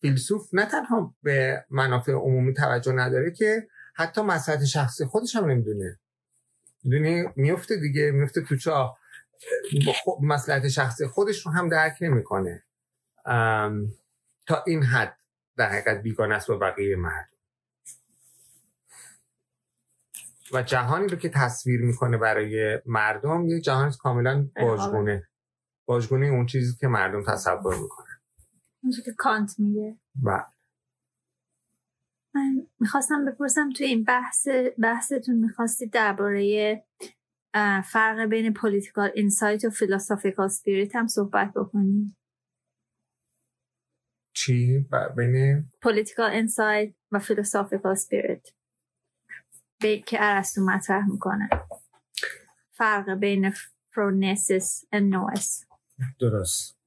فیلسوف نه تنها به منافع عمومی توجه نداره که حتی مسئله شخصی خودش هم نمی‌دونه. می‌دونی؟ میفته دیگه میفته تو چا. مسئله شخصی خودش رو هم درک نمی‌کنه. تا این حد در حقیقت بیگانه است با بقیه مردم. و جهانی رو که تصویر می‌کنه برای مردم یه جهان کاملا باژگونه باژگونه اون چیزی که مردم تصور می‌کنه اونجا که کانت میگه. بله. من می‌خواستم بپرسم تو این بحث بحثتون می‌خواستید درباره فرق بین political insight و philosophical spirit هم صحبت بکنیم چی؟ بین political insight و philosophical spirit که ارسطو مطرح می‌کنه. فرق بین phronesis و nous درست.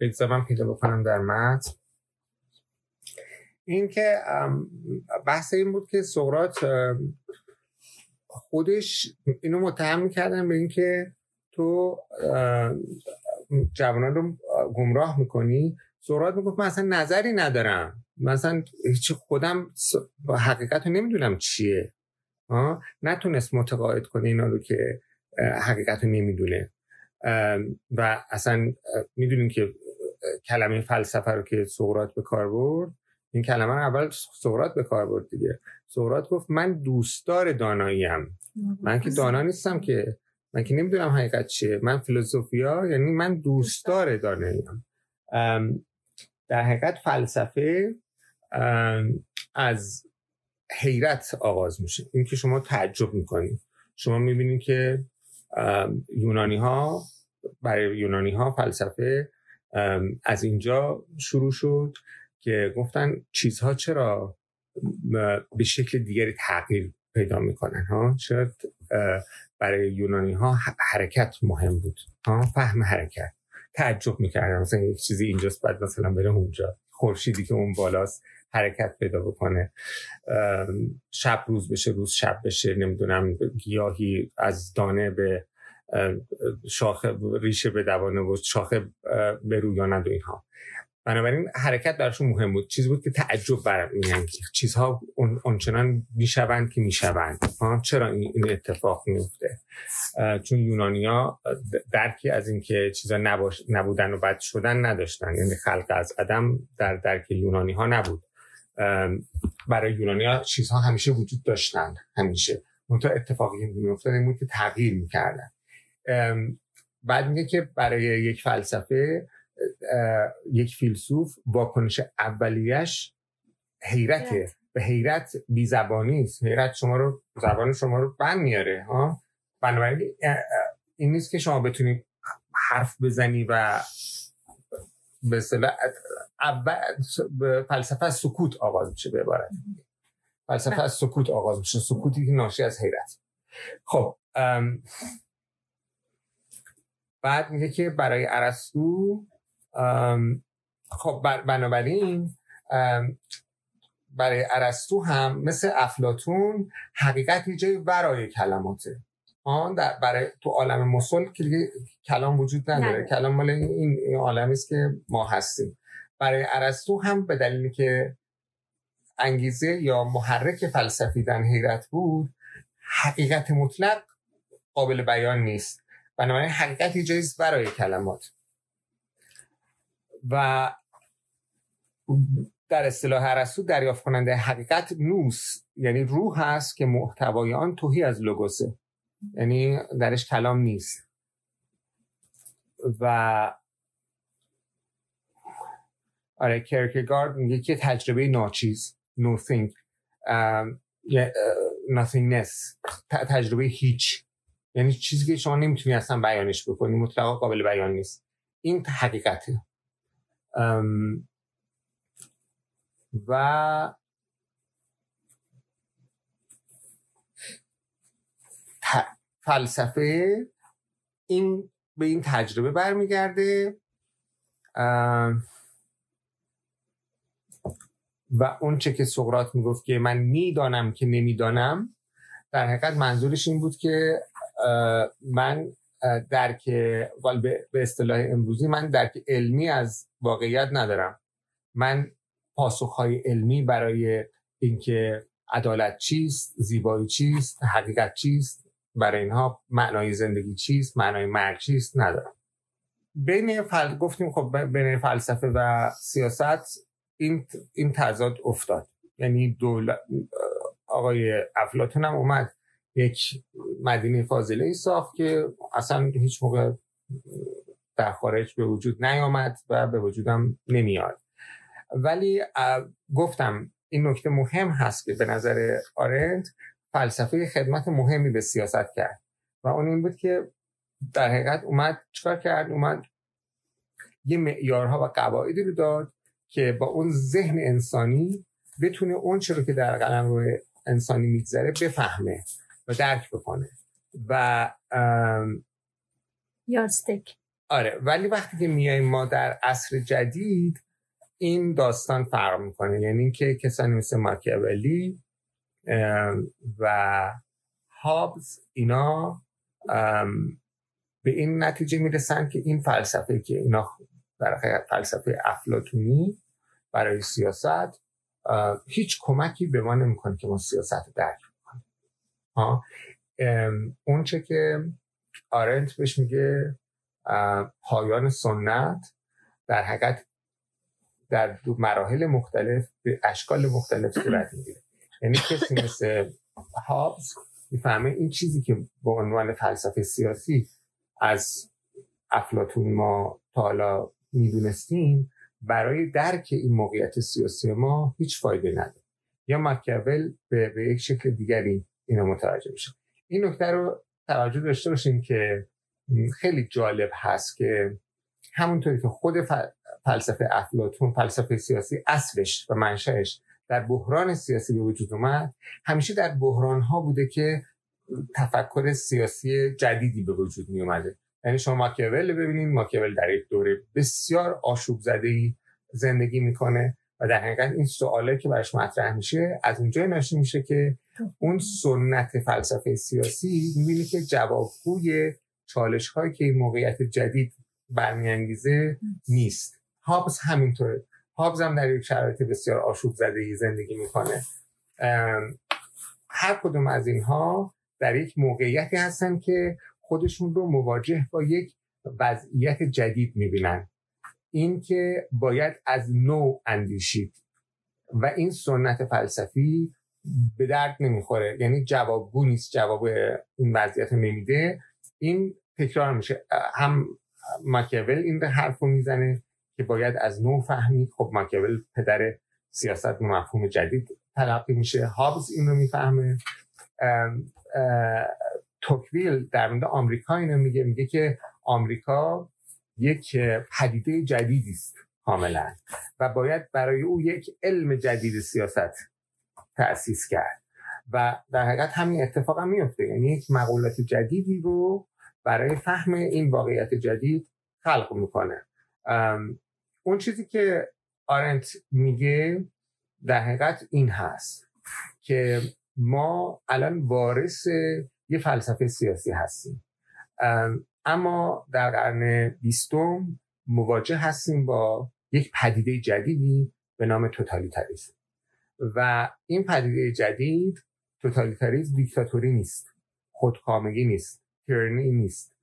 بگذارم پیدا بکنم در متن. این که بحث این بود که سقراط خودش اینو متهم می‌کردن به اینکه تو جوانان رو گمراه می‌کنی. سقرات می‌گفت من اصلا نظری ندارم. مثلا هیچ خودم حقیقت رو نمی‌دونم چیه. نتونست متقاعد کنه اینا رو که حقیقت رو نمی‌دونه. و اصلا می‌دونیم که کلمه فلسفه رو که سقرات به کار برد این کلمه رو اول سقرات به کار برد دیگه. سقرات گفت من دوستدار داناییم. من که دانا نیستم که. من که نمی‌دونم حقیقت چیه. من فیلسوفیا یعنی من دوستدار داناییم. در حقیقت فلسفه از حیرت آغاز میشه. این که شما تعجب می‌کنید شما می‌بینید که یونانی ها برای یونانی ها فلسفه از اینجا شروع شد که گفتن چیزها چرا به شکل دیگری تغییر پیدا می‌کنن ها؟ شاید برای یونانی ها حرکت مهم بود ها؟ فهم حرکت. تعجب می‌کردن مثلا یک چیزی اینجاست بعد مثلا بره اونجا. خورشیدی که اون بالاست حرکت پیدا بکنه. شب روز بشه روز شب بشه. نمی‌دونم گیاهی از دانه به شاخه ریشه به دوانه و شاخه به رویاند و اینها. بنابراین حرکت براشون مهم بود. چیزی بود که تعجب بر چیزها اونچنان می‌شوند که می‌شوند. چرا این اتفاق میفته چون یونانیا درکی از اینکه چیزا نبودن و بد شدن نداشتن. یعنی خلق از عدم در درک یونانی ها نبود برای یونانیا چیزها همیشه وجود داشتن. همیشه. منتها اتفاقی میافتاد این بود که تغییر می‌کردن. بعد میگه که برای یک فلسفه یک فیلسوف واکنش اولیش حیرته. به حیرت بی زبانی است. حیرت شما رو زبان شما رو بند میاره ها؟ بنابراین این نیست که شما بتونید حرف بزنی و به اصطلاح اول فلسفه از سکوت آغاز میشه به عبارت. فلسفه از سکوت آغاز میشه. سکوتی که ناشی از حیرت. خب بعد میگه که برای ارسطو خب بنابراین برای ارسطو هم مثل افلاتون حقیقت یه جای ورای کلماته. آن در برای تو عالم مسل که کلام وجود نداره. کلام مال این عالمی است که ما هستیم. برای ارسطو هم به دلیلی که انگیزه یا محرک فلسفی در حیرت بود حقیقت مطلق قابل بیان نیست. بنابراین حقیقت یه جاییست برای کلمات. و در اصطلاح ارسطو دریافت کننده حقیقت نوس یعنی روح هست که محتوای آن توهی از لوگوسه. یعنی درش کلام نیست. و آره کرکگارد میگه که تجربه ناچیز nothing nothingness تجربه هیچ. یعنی چیزی که شما نمی‌تونی اصلا بیانش بکنی مطلقا قابل بیان نیست. این حقیقته. و فلسفه این به این تجربه برمیگرده و اون چه که سقرات می‌گفت که من می‌دانم که نمی‌دانم در حقیقت منظورش این بود که من درک به اصطلاح امروزی من درک علمی از واقعیت ندارم. من پاسخهای علمی برای اینکه عدالت چیست زیبایی چیست حقیقت چیست برای اینها معنای زندگی چیست معنای مرگ چیست ندارم. بین فل... گفتیم خب بین فلسفه و سیاست این این تضاد افتاد. یعنی دولت آقای افلاتون هم اومد یک مدینه فاضله ای ساخت که اصلا هیچ موقع در خارج به وجود نیامد و به وجودم نمیاد. ولی گفتم این نکته مهم هست که به نظر آرنت فلسفه خدمت مهمی به سیاست کرد و اون این بود که در حقیقت اومد چکار کرد؟ اومد یه معیارها و قواعدی رو داد که با اون ذهن انسانی بتونه اون چرا که در قلم روی انسانی میگذره بفهمه. و درک بکنه. و یارستک آره ولی وقتی که میایم ما در عصر جدید این داستان فرق می‌کنه. یعنی اینکه کسانی مثل ماکیاولی و هابز اینا به این نتیجه می‌رسن که این فلسفه که اینا در فلسفه افلاتونی برای سیاست هیچ کمکی به ما نمی‌کنه که ما سیاست درک اون چه که آرنت بهش میگه پایان سنت در حقیقت در دو مراحل مختلف به اشکال مختلف صورت می‌گیره. یعنی کسی مثل هابز می‌فهمه این چیزی که به عنوان فلسفه سیاسی از افلاتون ما تا حالا می‌دونستیم برای درک این موقعیت سیاسی ما هیچ فایده نداره. یا ماکیاول به, به یک شکل دیگری اینو متوجه میشه این نکته رو توجه داشته باشیم که خیلی جالب هست که همونطوری که خود فلسفه افلاتون فلسفه سیاسی اصلش و منشأش در بحران سیاسی به وجود اومد همیشه در بحران ها بوده که تفکر سیاسی جدیدی به وجود می اومده یعنی شما ماکیاول ببینید ماکیاول در یک دوره بسیار آشوب زده ای زندگی می‌کنه و در حقیقت این سوالی که براش مطرح میشه از اونجای ناشی میشه که اون سنت فلسفه سیاسی می‌بینی که جوابگوی چالش هایی که این موقعیت جدید برمیانگیزه نیست. هابز همینطوره. هابز هم در یک شرایط بسیار آشوب زده ای زندگی می‌کنه. هر کدوم از اینها در یک موقعیتی هستن که خودشون رو مواجه با یک وضعیت جدید می‌بینن. این که باید از نو اندیشید. و این سنت فلسفی به درد نمی‌خوره. یعنی جوابگو نیست جواب این وضعیت نمیده. این تکرار میشه. هم ماکیاول این حرف رو می‌زنه که باید از نو فهمید. خب ماکیاول پدر سیاست مفهوم جدید تلقی میشه. هابز این رو می‌فهمه. توکویل در مورد آمریکا اینو میگه. میگه که آمریکا یک پدیده جدیدی است کاملا. و باید برای او یک علم جدید سیاست تأسیس کرد. و در حقیقت همین اتفاق هم میفته یعنی یک مقولات جدیدی رو برای فهم این واقعیت جدید خلق می‌کنه. اون چیزی که آرنت میگه در حقیقت این هست که ما الان وارث یه فلسفه سیاسی هستیم. اما در قرن بیستم مواجه هستیم با یک پدیده جدیدی به نام توتالیتاریسم. و این پدیده جدید توتالیتاریسم دیکتاتوری نیست. خودکامگی نیست. تیرنی نیست.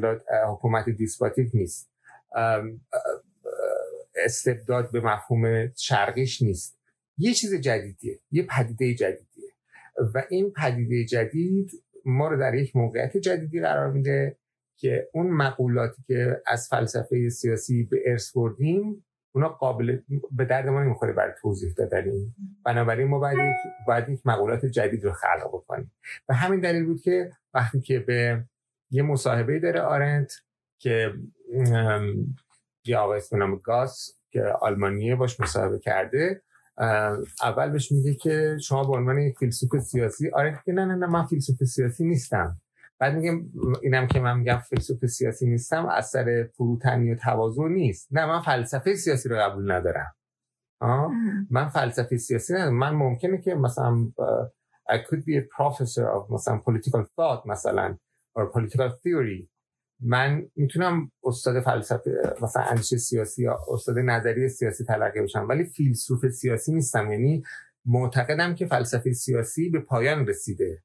به حکومت دیسپاتیک نیست. استبداد به مفهوم شرقیش نیست. یه چیز جدیدیه. یه پدیده جدیدیه. و این پدیده جدید ما رو در یک موقعیت جدیدی قرار میده که اون مقولاتی که از فلسفه سیاسی به ارث بردیم اونا قابل به درد ما نمی‌خوره برای توضیح دادن بنابراین ما باید یک, باید یک مقولات جدید رو خلق بکنیم. و همین دلیل بود که وقتی که به یه مصاحبه داره آرنت که یه آقای اسم گاس که آلمانیه باش مصاحبه کرده اول بهش میگه که شما به عنوان یک فیلسوف سیاسی آره که نه نه نه من فیلسوف سیاسی نیستم. بعد میگم اینم که من میگم فیلسوف سیاسی نیستم اثر فروتنی و تواضع نیست. نه من فلسفه سیاسی رو قبول ندارم. آه؟ من فلسفه سیاسی ندارم. من ممکنه که مثلا I could be a professor of مثلا political thought مثلا or political theory. من می‌تونم استاد فلسفه مثلا اندیشه سیاسی یا استاد نظری سیاسی تلقی بشم ولی فیلسوف سیاسی نیستم. یعنی معتقدم که فلسفه سیاسی به پایان رسیده.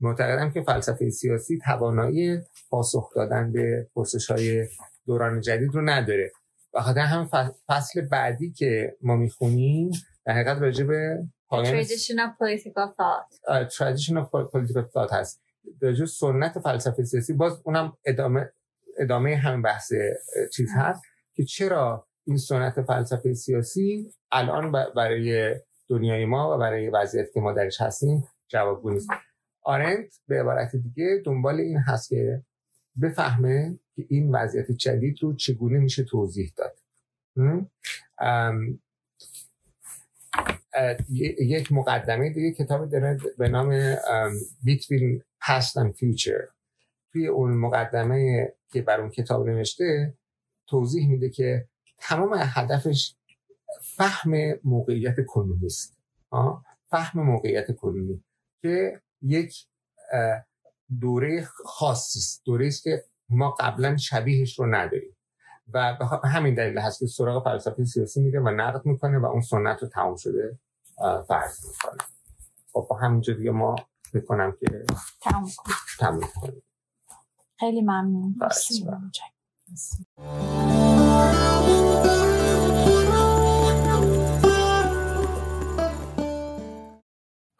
معتقدم که فلسفه سیاسی توانایی پاسخ دادن به پرسش های دوران جدید رو نداره. و خاطر هم فصل بعدی که ما می‌خونیم در حقیقت راجع به traditional political thought. traditional political thought هست. راجع سنت فلسفه سیاسی باز اونم ادامه ادامه همین بحث چیز هست که چرا این سنت فلسفه سیاسی الان برای دنیای ما و برای وضعیت که ما درش هستیم جوابگو نیست. آرنت به عبارت دیگه دنبال این هست که بفهمه که این وضعیت جدید رو چگونه میشه توضیح داد. یک مقدمه دیگه کتاب داره به نام Between Past and Future. توی اون مقدمه که بر اون کتاب نوشته توضیح میده که تمام هدفش فهم موقعیت کنونی است. فهم موقعیت کنونی که یک دوره خاصی است. دوره است که ما قبلا شبیهش رو نداریم. و به همین دلیل هست که سراغ فلسفه سیاسی میره و نقد می‌کنه و اون سنت رو تمام شده فرض می‌کنه خب با همینجا دیگه ما بکنم که تمام کنیم. خیلی ممنون.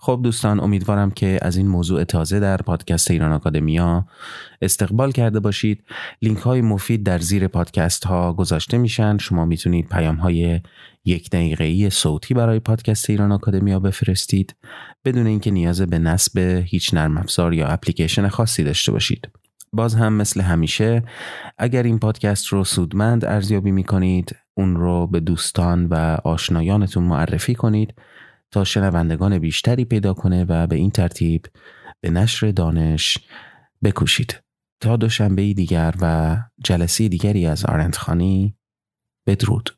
خب دوستان امیدوارم که از این موضوع تازه در پادکست ایران آکادمیا استقبال کرده باشید. لینک های مفید در زیر پادکست ها گذاشته میشن. شما می‌تونید پیام های یک دقیقه صوتی برای پادکست ایران آکادمیا بفرستید. بدون اینکه نیاز به نصب هیچ نرم افزار یا اپلیکیشن خاصی داشته باشید. باز هم مثل همیشه اگر این پادکست رو سودمند ارزیابی می کنید اون رو به دوستان و آشنایانتون معرفی کنید. تا شنوندگان بیشتری پیدا کنه و به این ترتیب به نشر دانش بکوشید. تا دوشنبه دیگر و جلسه دیگری از آرندخانی بدرود.